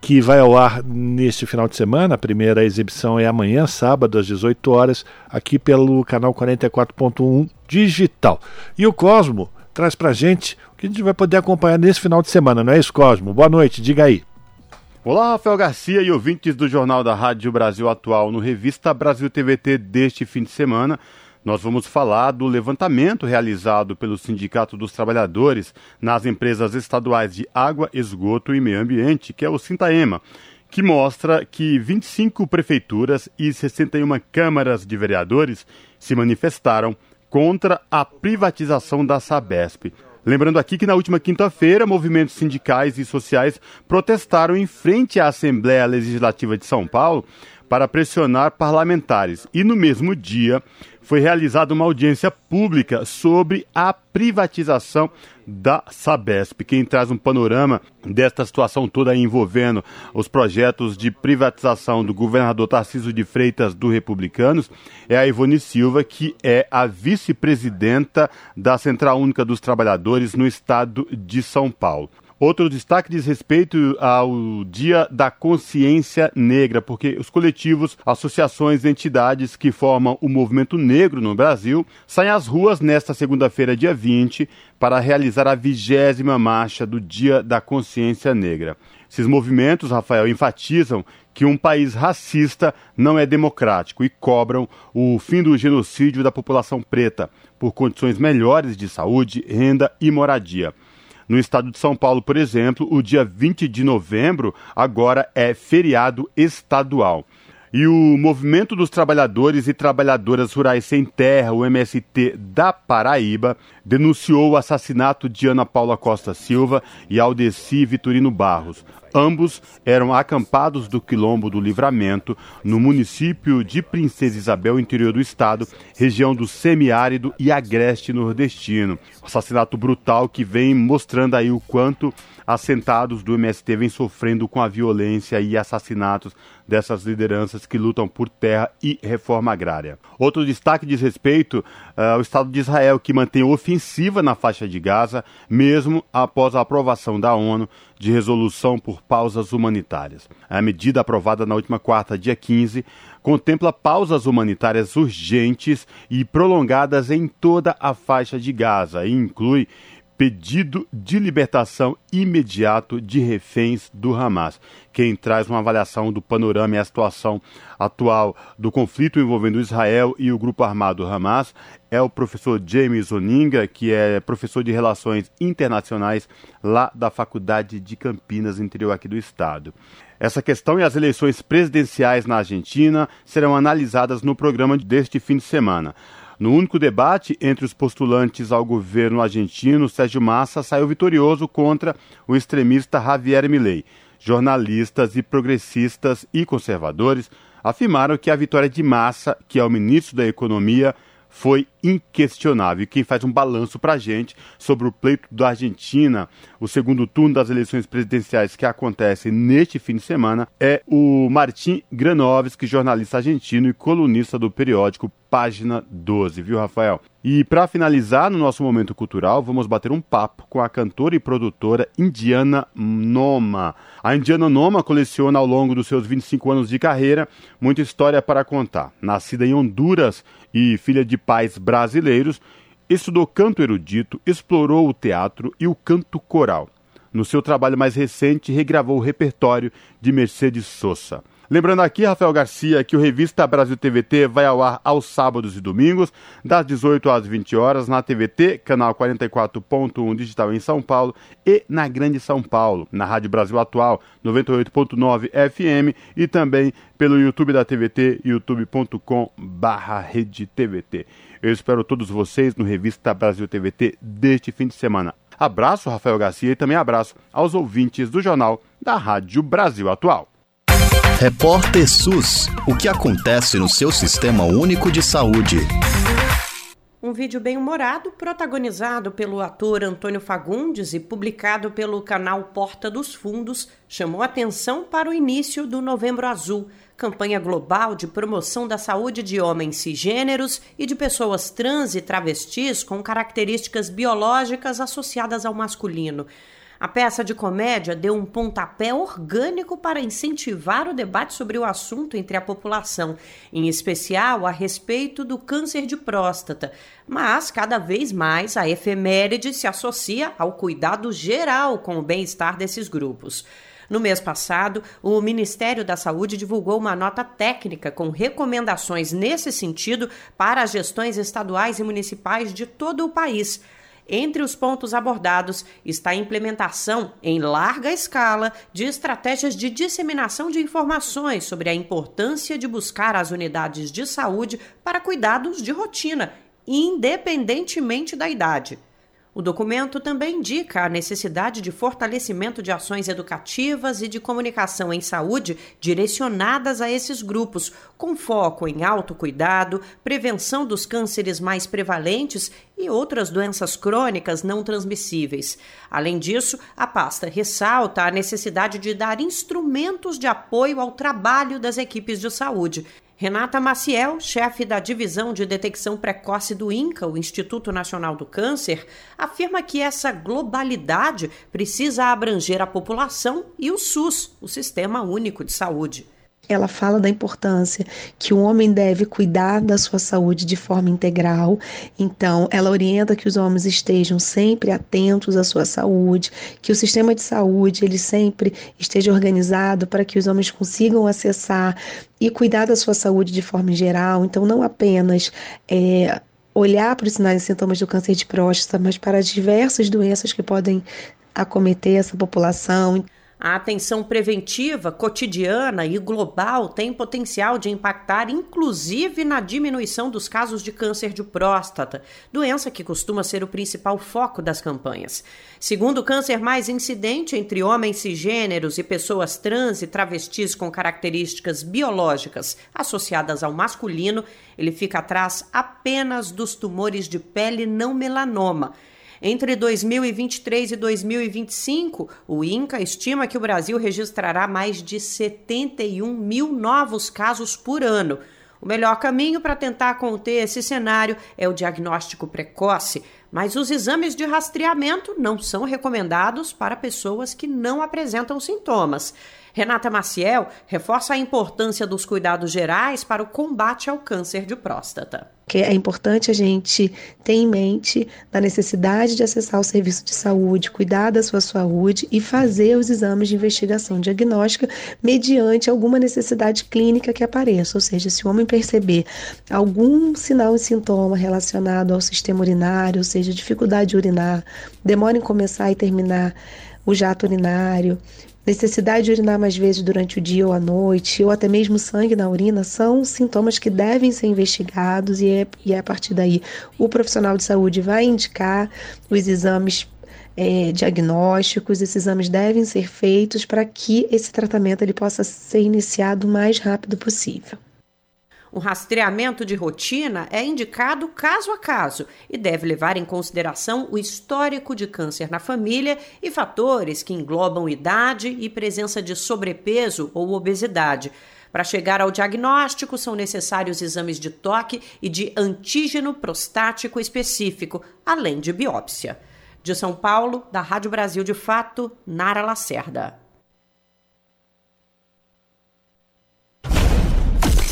Speaker 1: que vai ao ar neste final de semana. A primeira exibição é amanhã, sábado, às 18 horas, aqui pelo canal 44.1 digital. E o Cosmo traz pra gente que a gente vai poder acompanhar nesse final de semana, não é isso, Cosmo? Boa noite, diga aí.
Speaker 32: Olá, Rafael Garcia e ouvintes do Jornal da Rádio Brasil Atual no Revista Brasil TVT deste fim de semana. Nós vamos falar do levantamento realizado pelo Sindicato dos Trabalhadores nas empresas estaduais de água, esgoto e meio ambiente, que é o Sintaema, que mostra que 25 prefeituras e 61 câmaras de vereadores se manifestaram contra a privatização da Sabesp. Lembrando aqui que na última quinta-feira, movimentos sindicais e sociais protestaram em frente à Assembleia Legislativa de São Paulo para pressionar parlamentares. E no mesmo dia, foi realizada uma audiência pública sobre a privatização da Sabesp. Quem traz um panorama desta situação toda envolvendo os projetos de privatização do governador Tarcísio de Freitas do Republicanos é a Ivone Silva, que é a vice-presidenta da Central Única dos Trabalhadores no estado de São Paulo. Outro destaque diz respeito ao Dia da Consciência Negra, porque os coletivos, associações e entidades que formam o movimento negro no Brasil saem às ruas nesta segunda-feira, dia 20, para realizar a vigésima marcha do Dia da Consciência Negra. Esses movimentos, Rafael, enfatizam que um país racista não é democrático e cobram o fim do genocídio da população preta por condições melhores de saúde, renda e moradia. No estado de São Paulo, por exemplo, o dia 20 de novembro agora é feriado estadual. E o Movimento dos Trabalhadores e Trabalhadoras Rurais Sem Terra, o MST da Paraíba, denunciou o assassinato de Ana Paula Costa Silva e Aldeci Vitorino Barros, Ambos eram acampados do Quilombo do Livramento, no município de Princesa Isabel, interior do estado, região do semiárido e agreste nordestino. Assassinato brutal que vem mostrando aí o quanto assentados do MST vêm sofrendo com a violência e assassinatos dessas lideranças que lutam por terra e reforma agrária. Outro destaque diz respeito uh, ao Estado de Israel, que mantém ofensiva na faixa de Gaza, mesmo após a aprovação da ONU de resolução por pausas humanitárias. A medida aprovada na última quarta, dia 15, contempla pausas humanitárias urgentes e prolongadas em toda a faixa de Gaza e inclui pedido de libertação imediato de reféns do Hamas. Quem traz uma avaliação do panorama e a situação atual do conflito envolvendo Israel e o grupo armado Hamas é o professor James Oninga, que é professor de Relações Internacionais lá da Faculdade de Campinas, interior aqui do estado. Essa questão e as eleições presidenciais na Argentina serão analisadas no programa deste fim de semana. No único debate entre os postulantes ao governo argentino, Sérgio Massa saiu vitorioso contra o extremista Javier Milei. Jornalistas e progressistas e conservadores afirmaram que a vitória de Massa, que é o ministro da Economia, foi inquestionável. E quem faz um balanço para a gente sobre o pleito da Argentina, o segundo turno das eleições presidenciais que acontece neste fim de semana, é o Martim Granovski, jornalista argentino e colunista do periódico Página 12, viu, Rafael? E para finalizar, no nosso momento cultural, vamos bater um papo com a cantora e produtora Indiana Noma. A Indiana Noma coleciona ao longo dos seus 25 anos de carreira muita história para contar. Nascida em Honduras e filha de pais brasileiros, estudou canto erudito, explorou o teatro e o canto coral. No seu trabalho mais recente, regravou o repertório de Mercedes Sosa. Lembrando aqui, Rafael Garcia, que o Revista Brasil TVT vai ao ar aos sábados e domingos, das 18 às 20 horas, na TVT, canal 44.1 digital em São Paulo e na Grande São Paulo, na Rádio Brasil Atual 98.9 FM e também pelo YouTube da TVT, youtube.com/redetvt. Eu espero todos vocês no Revista Brasil TVT deste fim de semana. Abraço, Rafael Garcia, e também abraço aos ouvintes do jornal da Rádio Brasil Atual.
Speaker 26: Repórter SUS. O que acontece no seu sistema único de saúde?
Speaker 33: Um vídeo bem-humorado, protagonizado pelo ator Antônio Fagundes e publicado pelo canal Porta dos Fundos, chamou atenção para o início do Novembro Azul, campanha global de promoção da saúde de homens cisgêneros e de pessoas trans e travestis com características biológicas associadas ao masculino. A peça de comédia deu um pontapé orgânico para incentivar o debate sobre o assunto entre a população, em especial a respeito do câncer de próstata. Mas, cada vez mais, a efeméride se associa ao cuidado geral com o bem-estar desses grupos. No mês passado, o Ministério da Saúde divulgou uma nota técnica com recomendações nesse sentido para as gestões estaduais e municipais de todo o país. Entre os pontos abordados está a implementação, em larga escala, de estratégias de disseminação de informações sobre a importância de buscar as unidades de saúde para cuidados de rotina, independentemente da idade. O documento também indica a necessidade de fortalecimento de ações educativas e de comunicação em saúde direcionadas a esses grupos, com foco em autocuidado, prevenção dos cânceres mais prevalentes e outras doenças crônicas não transmissíveis. Além disso, a pasta ressalta a necessidade de dar instrumentos de apoio ao trabalho das equipes de saúde Renata Maciel, chefe da Divisão de Detecção Precoce do INCA, o Instituto Nacional do Câncer, afirma que essa globalidade precisa abranger a população e o SUS, o Sistema Único de Saúde
Speaker 34: ela fala da importância que o homem deve cuidar da sua saúde de forma integral. Então, ela orienta que os homens estejam sempre atentos à sua saúde, que o sistema de saúde ele sempre esteja organizado para que os homens consigam acessar e cuidar da sua saúde de forma geral. Então, não apenas é, olhar para os sinais e sintomas do câncer de próstata, mas para diversas doenças que podem acometer essa população.
Speaker 33: A atenção preventiva, cotidiana e global tem potencial de impactar inclusive na diminuição dos casos de câncer de próstata, doença que costuma ser o principal foco das campanhas. Segundo o câncer mais incidente entre homens cisgêneros e pessoas trans e travestis com características biológicas associadas ao masculino, ele fica atrás apenas dos tumores de pele não melanoma entre 2023 e 2025, o INCA estima que o Brasil registrará mais de 71 mil novos casos por ano. O melhor caminho para tentar conter esse cenário é o diagnóstico precoce, mas os exames de rastreamento não são recomendados para pessoas que não apresentam sintomas. Renata Maciel reforça a importância dos cuidados gerais para o combate ao câncer de próstata.
Speaker 34: Que é importante a gente ter em mente a necessidade de acessar o serviço de saúde, cuidar da sua saúde e fazer os exames de investigação diagnóstica mediante alguma necessidade clínica que apareça. Ou seja, se o homem perceber algum sinal e sintoma relacionado ao sistema urinário, ou seja, dificuldade de urinar, demora em começar e terminar o jato urinário, necessidade de urinar mais vezes durante o dia ou a noite, ou até mesmo sangue na urina, são sintomas que devem ser investigados e é, e é a partir daí o profissional de saúde vai indicar os exames é, diagnósticos, esses exames devem ser feitos para que esse tratamento ele possa ser iniciado o mais rápido possível.
Speaker 33: O rastreamento de rotina é indicado caso a caso e deve levar em consideração o histórico de câncer na família e fatores que englobam idade e presença de sobrepeso ou obesidade. Para chegar ao diagnóstico, são necessários exames de toque e de antígeno prostático específico, além de biópsia. De São Paulo, da Rádio Brasil de Fato, Nara Lacerda.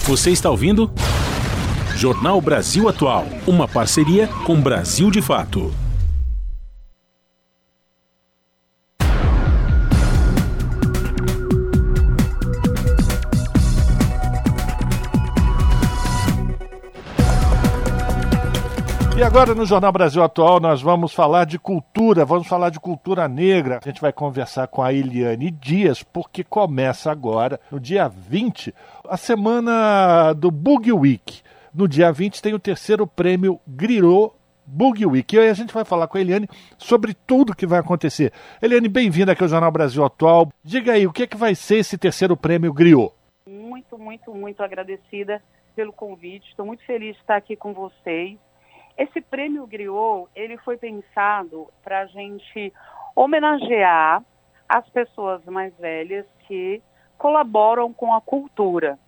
Speaker 2: Você está ouvindo? Jornal Brasil Atual, uma parceria com Brasil de Fato.
Speaker 1: E agora no Jornal Brasil Atual nós vamos falar de cultura, vamos falar de cultura negra. A gente vai conversar com a Eliane Dias, porque começa agora, no dia 20, a semana do Boogie Week. No dia 20 tem o terceiro prêmio Griot Boogie Week. E aí a gente vai falar com a Eliane sobre tudo que vai acontecer. Eliane, bem-vinda aqui ao Jornal Brasil Atual. Diga aí, o que é que vai ser esse terceiro prêmio Griot?
Speaker 35: Muito, muito, muito agradecida pelo convite. Estou muito feliz de estar aqui com vocês. Esse prêmio Griot, ele foi pensado para a gente homenagear as pessoas mais velhas que colaboram com a cultura.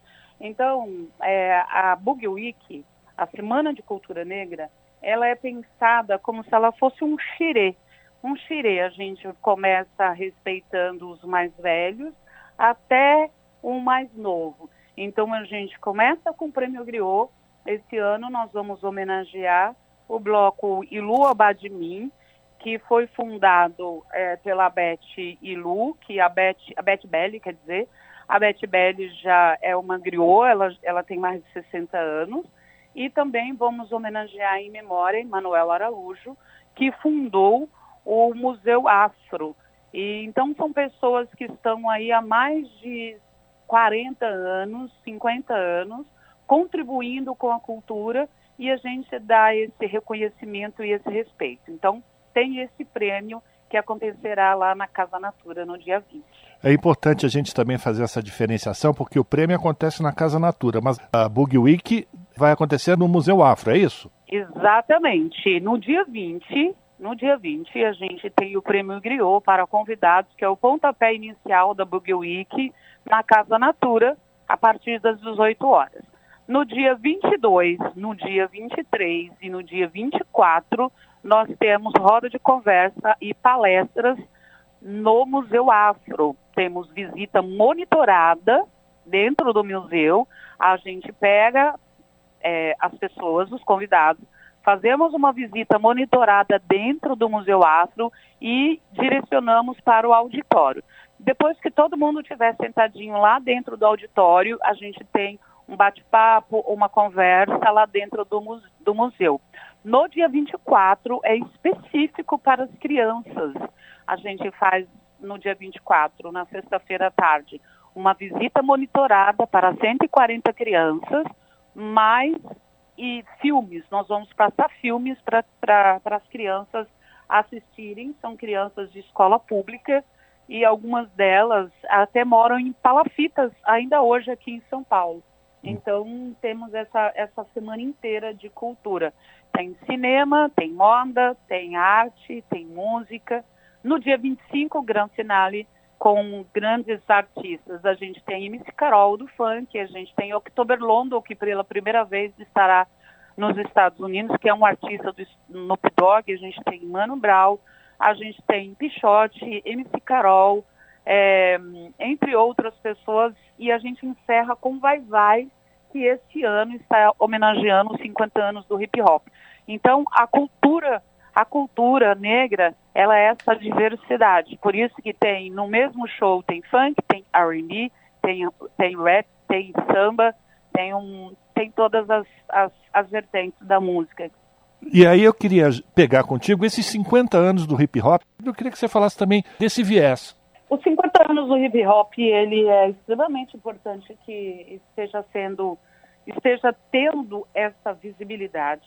Speaker 35: Então, é, a Boogie Week, a Semana de Cultura Negra, ela é pensada como se ela fosse um xirê. Um xirê, a gente começa respeitando os mais velhos até o mais novo. Então, a gente começa com o Prêmio Griot. Esse ano nós vamos homenagear o bloco Ilu Abadmin, que foi fundado é, pela Beth Ilu, que a Beth, a Beth Belli, quer dizer, a Beth Belli já é uma griot, ela, ela tem mais de 60 anos. E também vamos homenagear em memória Manuel Araújo, que fundou o Museu Afro. E, então são pessoas que estão aí há mais de 40 anos, 50 anos, contribuindo com a cultura e a gente dá esse reconhecimento e esse respeito. Então, tem esse prêmio que acontecerá lá na Casa Natura no dia 20.
Speaker 1: É importante a gente também fazer essa diferenciação, porque o prêmio acontece na Casa Natura, mas a Boogie Week vai acontecer no Museu Afro, é isso?
Speaker 35: Exatamente. No dia 20, no dia 20, a gente tem o prêmio Griot para convidados, que é o pontapé inicial da Boogie Week na Casa Natura, a partir das 18 horas. No dia 22, no dia 23 e no dia 24, nós temos roda de conversa e palestras no Museu Afro. Temos visita monitorada dentro do museu. A gente pega é, as pessoas, os convidados, fazemos uma visita monitorada dentro do Museu Afro e direcionamos para o auditório. Depois que todo mundo estiver sentadinho lá dentro do auditório, a gente tem um bate-papo, uma conversa lá dentro do, do museu. No dia 24 é específico para as crianças. A gente faz no dia 24, na sexta-feira à tarde, uma visita monitorada para 140 crianças, mais e filmes. Nós vamos passar filmes para as crianças assistirem. São crianças de escola pública e algumas delas até moram em palafitas ainda hoje aqui em São Paulo. Então, temos essa, essa semana inteira de cultura. Tem cinema, tem moda, tem arte, tem música. No dia 25, o grande finale com grandes artistas. A gente tem MC Carol do funk, a gente tem October London, que pela primeira vez estará nos Estados Unidos, que é um artista do Snoop Dogg, a gente tem Mano Brown, a gente tem Pichote, MC Carol, é, entre outras pessoas, e a gente encerra com Vai Vai, que este ano está homenageando os 50 anos do hip hop. Então, a cultura, a cultura negra, ela é essa diversidade. Por isso que tem no mesmo show tem funk, tem R&B, tem tem rap, tem samba, tem um tem todas as, as, as vertentes da música.
Speaker 1: E aí eu queria pegar contigo esses 50 anos do hip hop. Eu queria que você falasse também desse viés.
Speaker 35: Os 50 anos do hip hop, ele é extremamente importante que esteja sendo, esteja tendo essa visibilidade,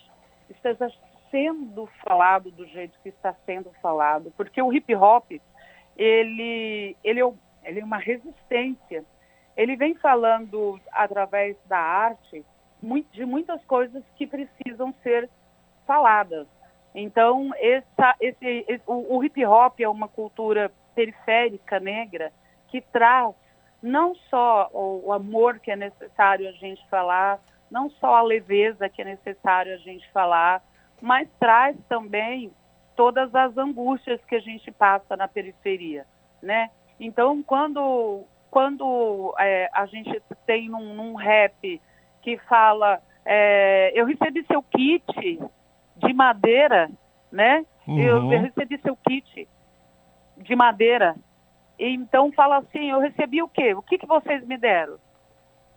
Speaker 35: esteja sendo falado do jeito que está sendo falado, porque o hip hop, ele, ele, é, ele é uma resistência. Ele vem falando através da arte de muitas coisas que precisam ser faladas. Então, essa, esse o, o hip hop é uma cultura periférica negra que traz não só o, amor que é necessário a gente falar, não só a leveza que é necessário a gente falar, mas traz também todas as angústias que a gente passa na periferia, né? Então, quando, quando é, a gente tem num, num rap que fala, é, eu recebi seu kit de madeira, né? Uhum. Eu, eu recebi seu kit de madeira. E então fala assim, eu recebi o quê? O que, que vocês me deram?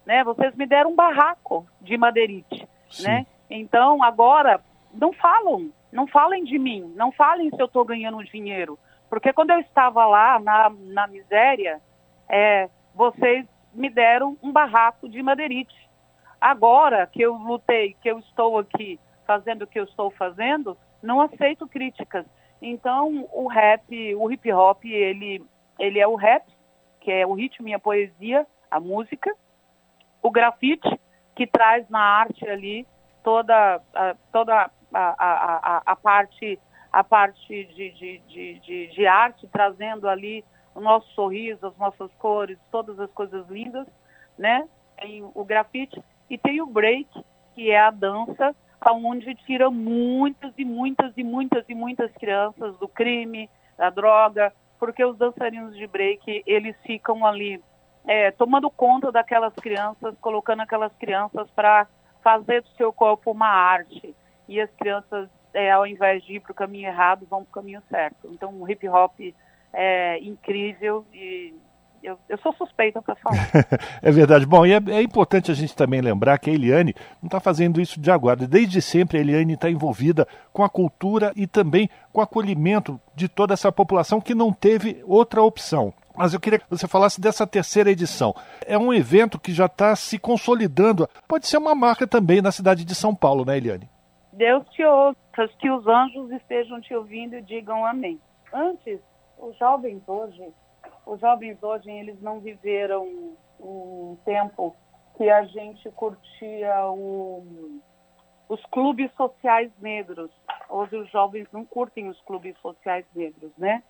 Speaker 35: Né? Vocês me deram um barraco de madeirite, Sim. né? Então agora não falam, não falem de mim, não falem se eu estou ganhando dinheiro, porque quando eu estava lá na, na miséria, é, vocês me deram um barraco de madeirite. Agora que eu lutei, que eu estou aqui fazendo o que eu estou fazendo, não aceito críticas. Então, o rap, o hip hop, ele, ele é o rap, que é o ritmo e a poesia, a música. O grafite, que traz na arte ali toda, a, toda a, a, a, parte, a parte de, de, de, de, de arte, trazendo ali o nosso sorriso, as nossas cores, todas as coisas lindas, né? Tem o grafite e tem o break, que é a dança, onde tira muitas e muitas e muitas e muitas crianças do crime, da droga, porque os dançarinos de break, eles ficam ali é, tomando conta daquelas crianças, colocando aquelas crianças para fazer do seu corpo uma arte. E as crianças, é, ao invés de ir para o caminho errado, vão para o caminho certo. Então, o hip hop é incrível e eu, eu, sou suspeita para falar.
Speaker 1: é verdade. Bom, e é, é, importante a gente também lembrar que a Eliane não está fazendo isso de agora. Desde sempre a Eliane está envolvida com a cultura e também com o acolhimento de toda essa população que não teve outra opção. Mas eu queria que você falasse dessa terceira edição. É um evento que já está se consolidando. Pode ser uma marca também na cidade de São Paulo, né, Eliane?
Speaker 35: Deus te ouça, que os anjos estejam te ouvindo e digam amém. Antes, os jovens hoje, os jovens hoje, eles não viveram um tempo que a gente curtia o, os clubes sociais negros. Hoje os jovens não curtem os clubes sociais negros, né?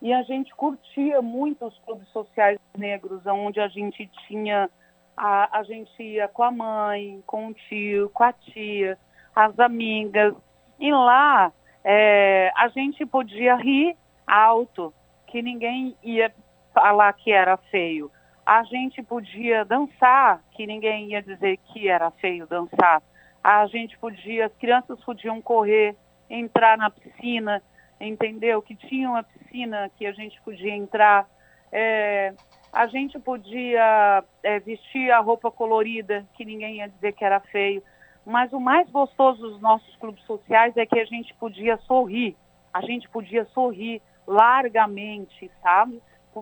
Speaker 35: E a gente curtia muito os clubes sociais negros, onde a gente tinha, a, a gente ia com a mãe, com o tio, com a tia, as amigas. E lá é, a gente podia rir alto, que ninguém ia falar que era feio. A gente podia dançar, que ninguém ia dizer que era feio dançar. A gente podia, as crianças podiam correr, entrar na piscina, entendeu? Que tinha uma piscina que a gente podia entrar. É, a gente podia é, vestir a roupa colorida, que ninguém ia dizer que era feio. Mas o mais gostoso dos nossos clubes sociais é que a gente podia sorrir. A gente podia sorrir largamente, sabe?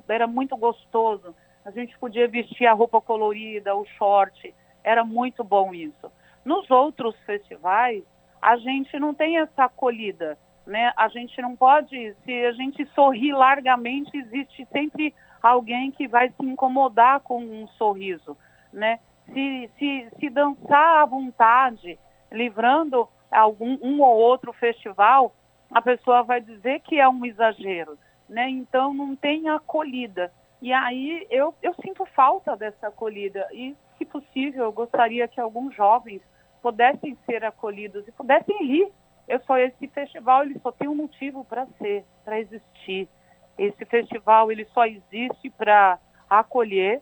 Speaker 35: Era muito gostoso. A gente podia vestir a roupa colorida, o short. Era muito bom isso. Nos outros festivais, a gente não tem essa acolhida né? A gente não pode, se a gente sorrir largamente, existe sempre alguém que vai se incomodar com um sorriso, né? Se, se, se dançar à vontade, livrando algum um ou outro festival, a pessoa vai dizer que é um exagero, né? Então não tem acolhida. E aí eu, eu sinto falta dessa acolhida e, se possível, eu gostaria que alguns jovens pudessem ser acolhidos e pudessem rir eu só esse festival ele só tem um motivo para ser, para existir. Esse festival ele só existe para acolher,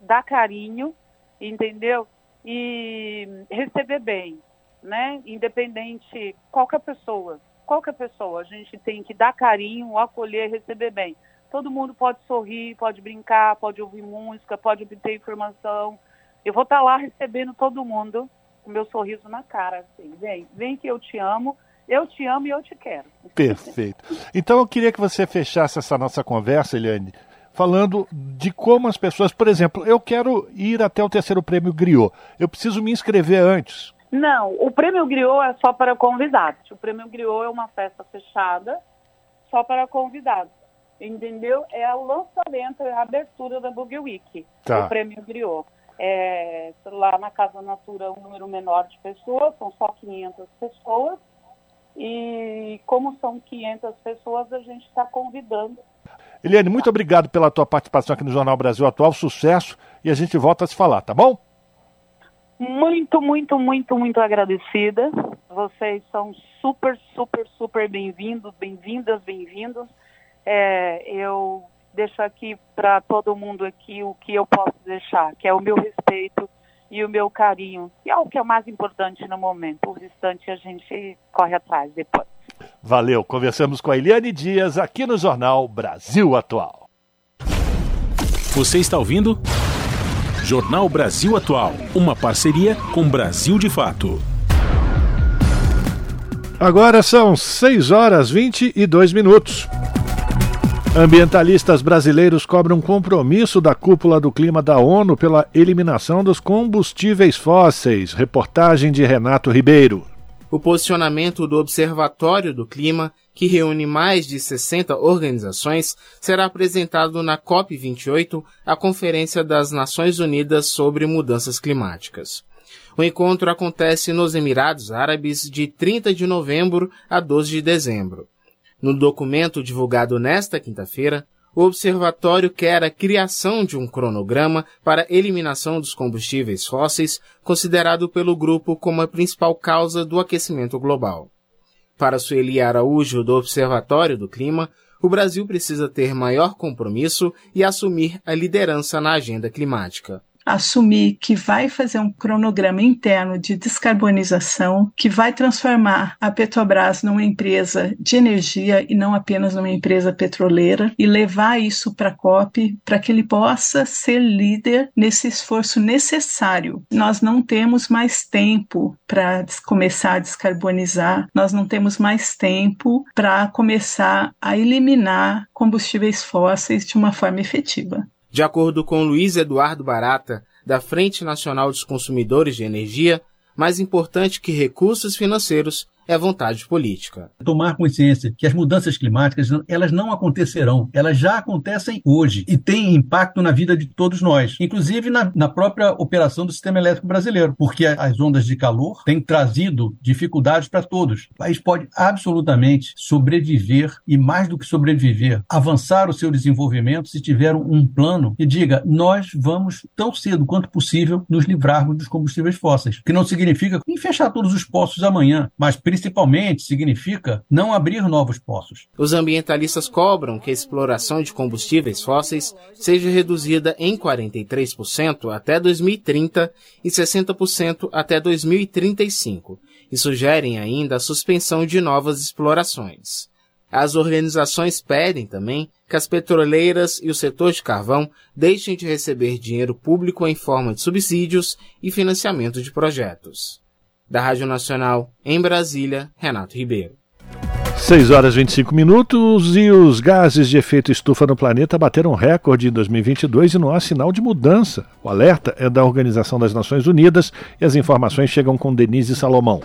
Speaker 35: dar carinho, entendeu? E receber bem, né? Independente qualquer pessoa, qualquer pessoa, a gente tem que dar carinho, acolher, receber bem. Todo mundo pode sorrir, pode brincar, pode ouvir música, pode obter informação. Eu vou estar tá lá recebendo todo mundo com meu sorriso na cara, assim, vem, vem que eu te amo, eu te amo e eu te quero.
Speaker 1: Perfeito. Então eu queria que você fechasse essa nossa conversa, Eliane, falando de como as pessoas, por exemplo, eu quero ir até o terceiro prêmio Griot. Eu preciso me inscrever antes.
Speaker 35: Não, o prêmio Griot é só para convidados. O prêmio Griot é uma festa fechada só para convidados. Entendeu? É o lançamento, é a abertura da Boogie Week, tá. o prêmio Griot é, lá na Casa Natura um número menor de pessoas, são só 500 pessoas. E como são 500 pessoas, a gente está convidando.
Speaker 1: Eliane, muito obrigado pela tua participação aqui no Jornal Brasil Atual. Sucesso e a gente volta a se falar, tá bom?
Speaker 35: Muito, muito, muito, muito agradecida. Vocês são super, super, super bem-vindos, bem-vindas, bem-vindos. É, eu deixo aqui para todo mundo aqui o que eu posso deixar, que é o meu respeito e o meu carinho, que é o que é o mais importante no momento. O restante a gente corre atrás depois.
Speaker 1: Valeu. Conversamos com a Eliane Dias aqui no Jornal Brasil Atual.
Speaker 2: Você está ouvindo? Jornal Brasil Atual, uma parceria com Brasil de Fato.
Speaker 1: Agora são 6 horas 22 minutos. Ambientalistas brasileiros cobram compromisso da cúpula do clima da ONU pela eliminação dos combustíveis fósseis. Reportagem de Renato Ribeiro.
Speaker 36: O posicionamento do Observatório do Clima, que reúne mais de 60 organizações, será apresentado na COP28, a Conferência das Nações Unidas sobre Mudanças Climáticas. O encontro acontece nos Emirados Árabes de 30 de novembro a 12 de dezembro. No documento divulgado nesta quinta-feira, o observatório quer a criação de um cronograma para eliminação dos combustíveis fósseis, considerado pelo grupo como a principal causa do aquecimento global. Para Sueli Araújo, do Observatório do Clima, o Brasil precisa ter maior compromisso e assumir a liderança na agenda climática
Speaker 37: assumir que vai fazer um cronograma interno de descarbonização, que vai transformar a Petrobras numa empresa de energia e não apenas numa empresa petroleira, e levar isso para a COP para que ele possa ser líder nesse esforço necessário. Nós não temos mais tempo para começar a descarbonizar, nós não temos mais tempo para começar a eliminar combustíveis fósseis de uma forma efetiva.
Speaker 36: De acordo com Luiz Eduardo Barata, da Frente Nacional dos Consumidores de Energia, mais importante que recursos financeiros é vontade política.
Speaker 38: Tomar consciência que as mudanças climáticas elas não acontecerão, elas já acontecem hoje e têm impacto na vida de todos nós, inclusive na, na própria operação do sistema elétrico brasileiro, porque as ondas de calor têm trazido dificuldades para todos. O país pode absolutamente sobreviver e mais do que sobreviver, avançar o seu desenvolvimento se tiver um plano que diga nós vamos tão cedo quanto possível nos livrarmos dos combustíveis fósseis, que não significa em fechar todos os poços amanhã, mas principalmente significa não abrir novos poços.
Speaker 36: Os ambientalistas cobram que a exploração de combustíveis fósseis seja reduzida em 43% até 2030 e 60% até 2035 e sugerem ainda a suspensão de novas explorações. As organizações pedem também que as petroleiras e o setor de carvão deixem de receber dinheiro público em forma de subsídios e financiamento de projetos. Da Rádio Nacional, em Brasília, Renato Ribeiro.
Speaker 1: 6 horas e 25 minutos e os gases de efeito estufa no planeta bateram recorde em 2022 e não há sinal de mudança. O alerta é da Organização das Nações Unidas e as informações chegam com Denise Salomão.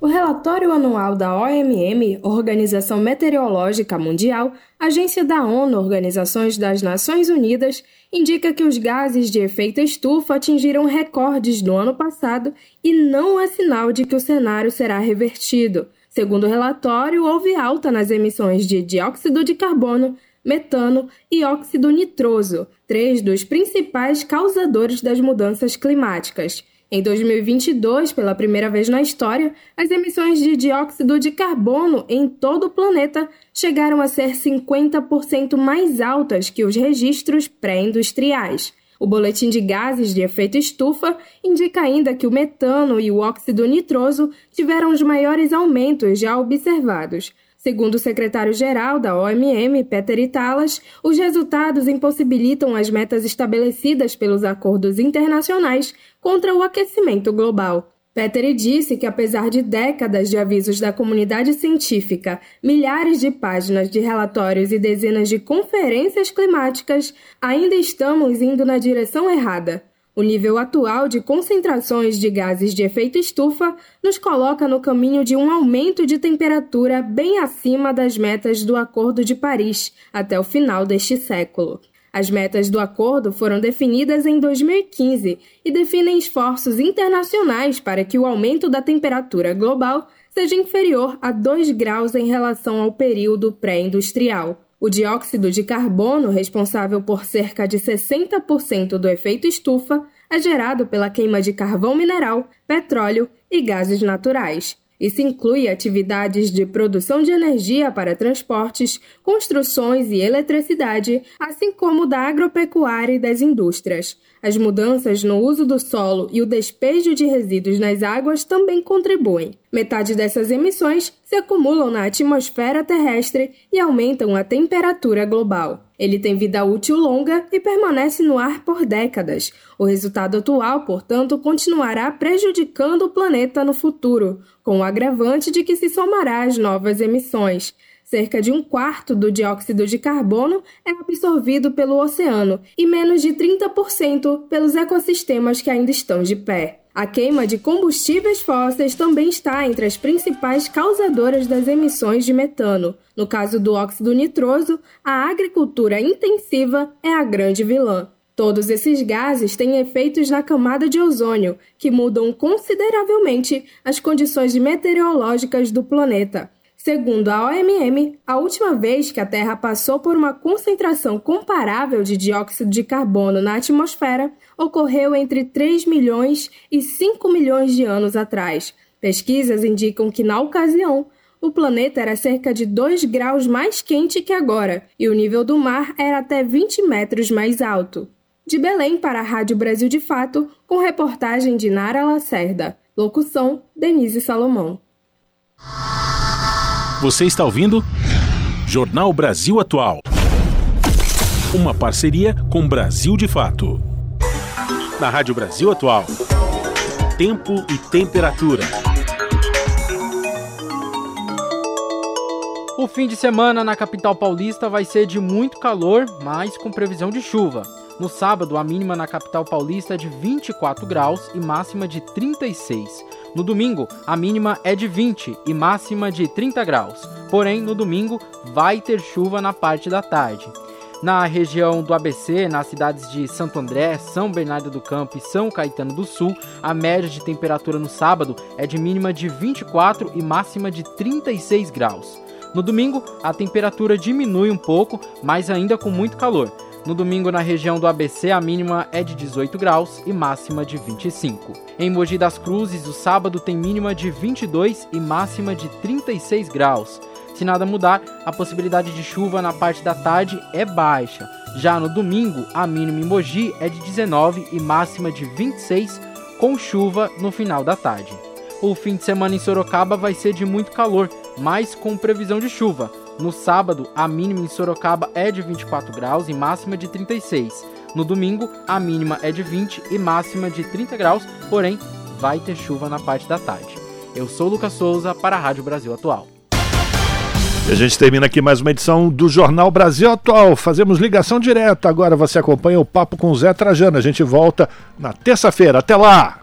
Speaker 25: O relatório anual da OMM, Organização Meteorológica Mundial, agência da ONU, Organizações das Nações Unidas, indica que os gases de efeito estufa atingiram recordes no ano passado e não é sinal de que o cenário será revertido. Segundo o relatório, houve alta nas emissões de dióxido de carbono, metano e óxido nitroso, três dos principais causadores das mudanças climáticas. Em 2022, pela primeira vez na história, as emissões de dióxido de carbono em todo o planeta chegaram a ser 50% mais altas que os registros pré-industriais. O boletim de gases de efeito estufa indica ainda que o metano e o óxido nitroso tiveram os maiores aumentos já observados. Segundo o secretário-geral da OMM, Peter Italas, os resultados impossibilitam as metas estabelecidas pelos acordos internacionais contra o aquecimento global. Peter disse que, apesar de décadas de avisos da comunidade científica, milhares de páginas de relatórios e dezenas de conferências climáticas, ainda estamos indo na direção errada. O nível atual de concentrações de gases de efeito estufa nos coloca no caminho de um aumento de temperatura bem acima das metas do Acordo de Paris até o final deste século. As metas do acordo foram definidas em 2015 e definem esforços internacionais para que o aumento da temperatura global seja inferior a 2 graus em relação ao período pré-industrial. O dióxido de carbono, responsável por cerca de 60% do efeito estufa, é gerado pela queima de carvão mineral, petróleo e gases naturais. Isso inclui atividades de produção de energia para transportes, construções e eletricidade, assim como da agropecuária e das indústrias. As mudanças no uso do solo e o despejo de resíduos nas águas também contribuem. Metade dessas emissões se acumulam na atmosfera terrestre e aumentam a temperatura global. Ele tem vida útil longa e permanece no ar por décadas. O resultado atual, portanto, continuará prejudicando o planeta no futuro, com o agravante de que se somará às novas emissões. Cerca de um quarto do dióxido de carbono é absorvido pelo oceano e menos de 30% pelos ecossistemas que ainda estão de pé. A queima de combustíveis fósseis também está entre as principais causadoras das emissões de metano. No caso do óxido nitroso, a agricultura intensiva é a grande vilã. Todos esses gases têm efeitos na camada de ozônio, que mudam consideravelmente as condições meteorológicas do planeta. Segundo a OMM, a última vez que a Terra passou por uma concentração comparável de dióxido de carbono na atmosfera ocorreu entre 3 milhões e 5 milhões de anos atrás. Pesquisas indicam que, na ocasião, o planeta era cerca de 2 graus mais quente que agora e o nível do mar era até 20 metros mais alto. De Belém para a Rádio Brasil de Fato, com reportagem de Nara Lacerda. Locução: Denise Salomão.
Speaker 2: Você está ouvindo? Jornal Brasil Atual. Uma parceria com Brasil de Fato. Na Rádio Brasil Atual. Tempo e temperatura.
Speaker 3: O fim de semana na capital paulista vai ser de muito calor, mas com previsão de chuva. No sábado, a mínima na capital paulista é de 24 graus e máxima de 36. No domingo, a mínima é de 20 e máxima de 30 graus. Porém, no domingo, vai ter chuva na parte da tarde. Na região do ABC, nas cidades de Santo André, São Bernardo do Campo e São Caetano do Sul, a média de temperatura no sábado é de mínima de 24 e máxima de 36 graus. No domingo, a temperatura diminui um pouco, mas ainda com muito calor. No domingo, na região do ABC, a mínima é de 18 graus e máxima de 25. Em Mogi das Cruzes, o sábado tem mínima de 22 e máxima de 36 graus. Se nada mudar, a possibilidade de chuva na parte da tarde é baixa. Já no domingo, a mínima em Mogi é de 19 e máxima de 26, com chuva no final da tarde. O fim de semana em Sorocaba vai ser de muito calor, mas com previsão de chuva. No sábado, a mínima em Sorocaba é de 24 graus e máxima de 36. No domingo, a mínima é de 20 e máxima de 30 graus, porém, vai ter chuva na parte da tarde. Eu sou Lucas Souza para a Rádio Brasil Atual.
Speaker 1: E a gente termina aqui mais uma edição do Jornal Brasil Atual. Fazemos ligação direta. Agora você acompanha o Papo com Zé Trajano. A gente volta na terça-feira. Até lá!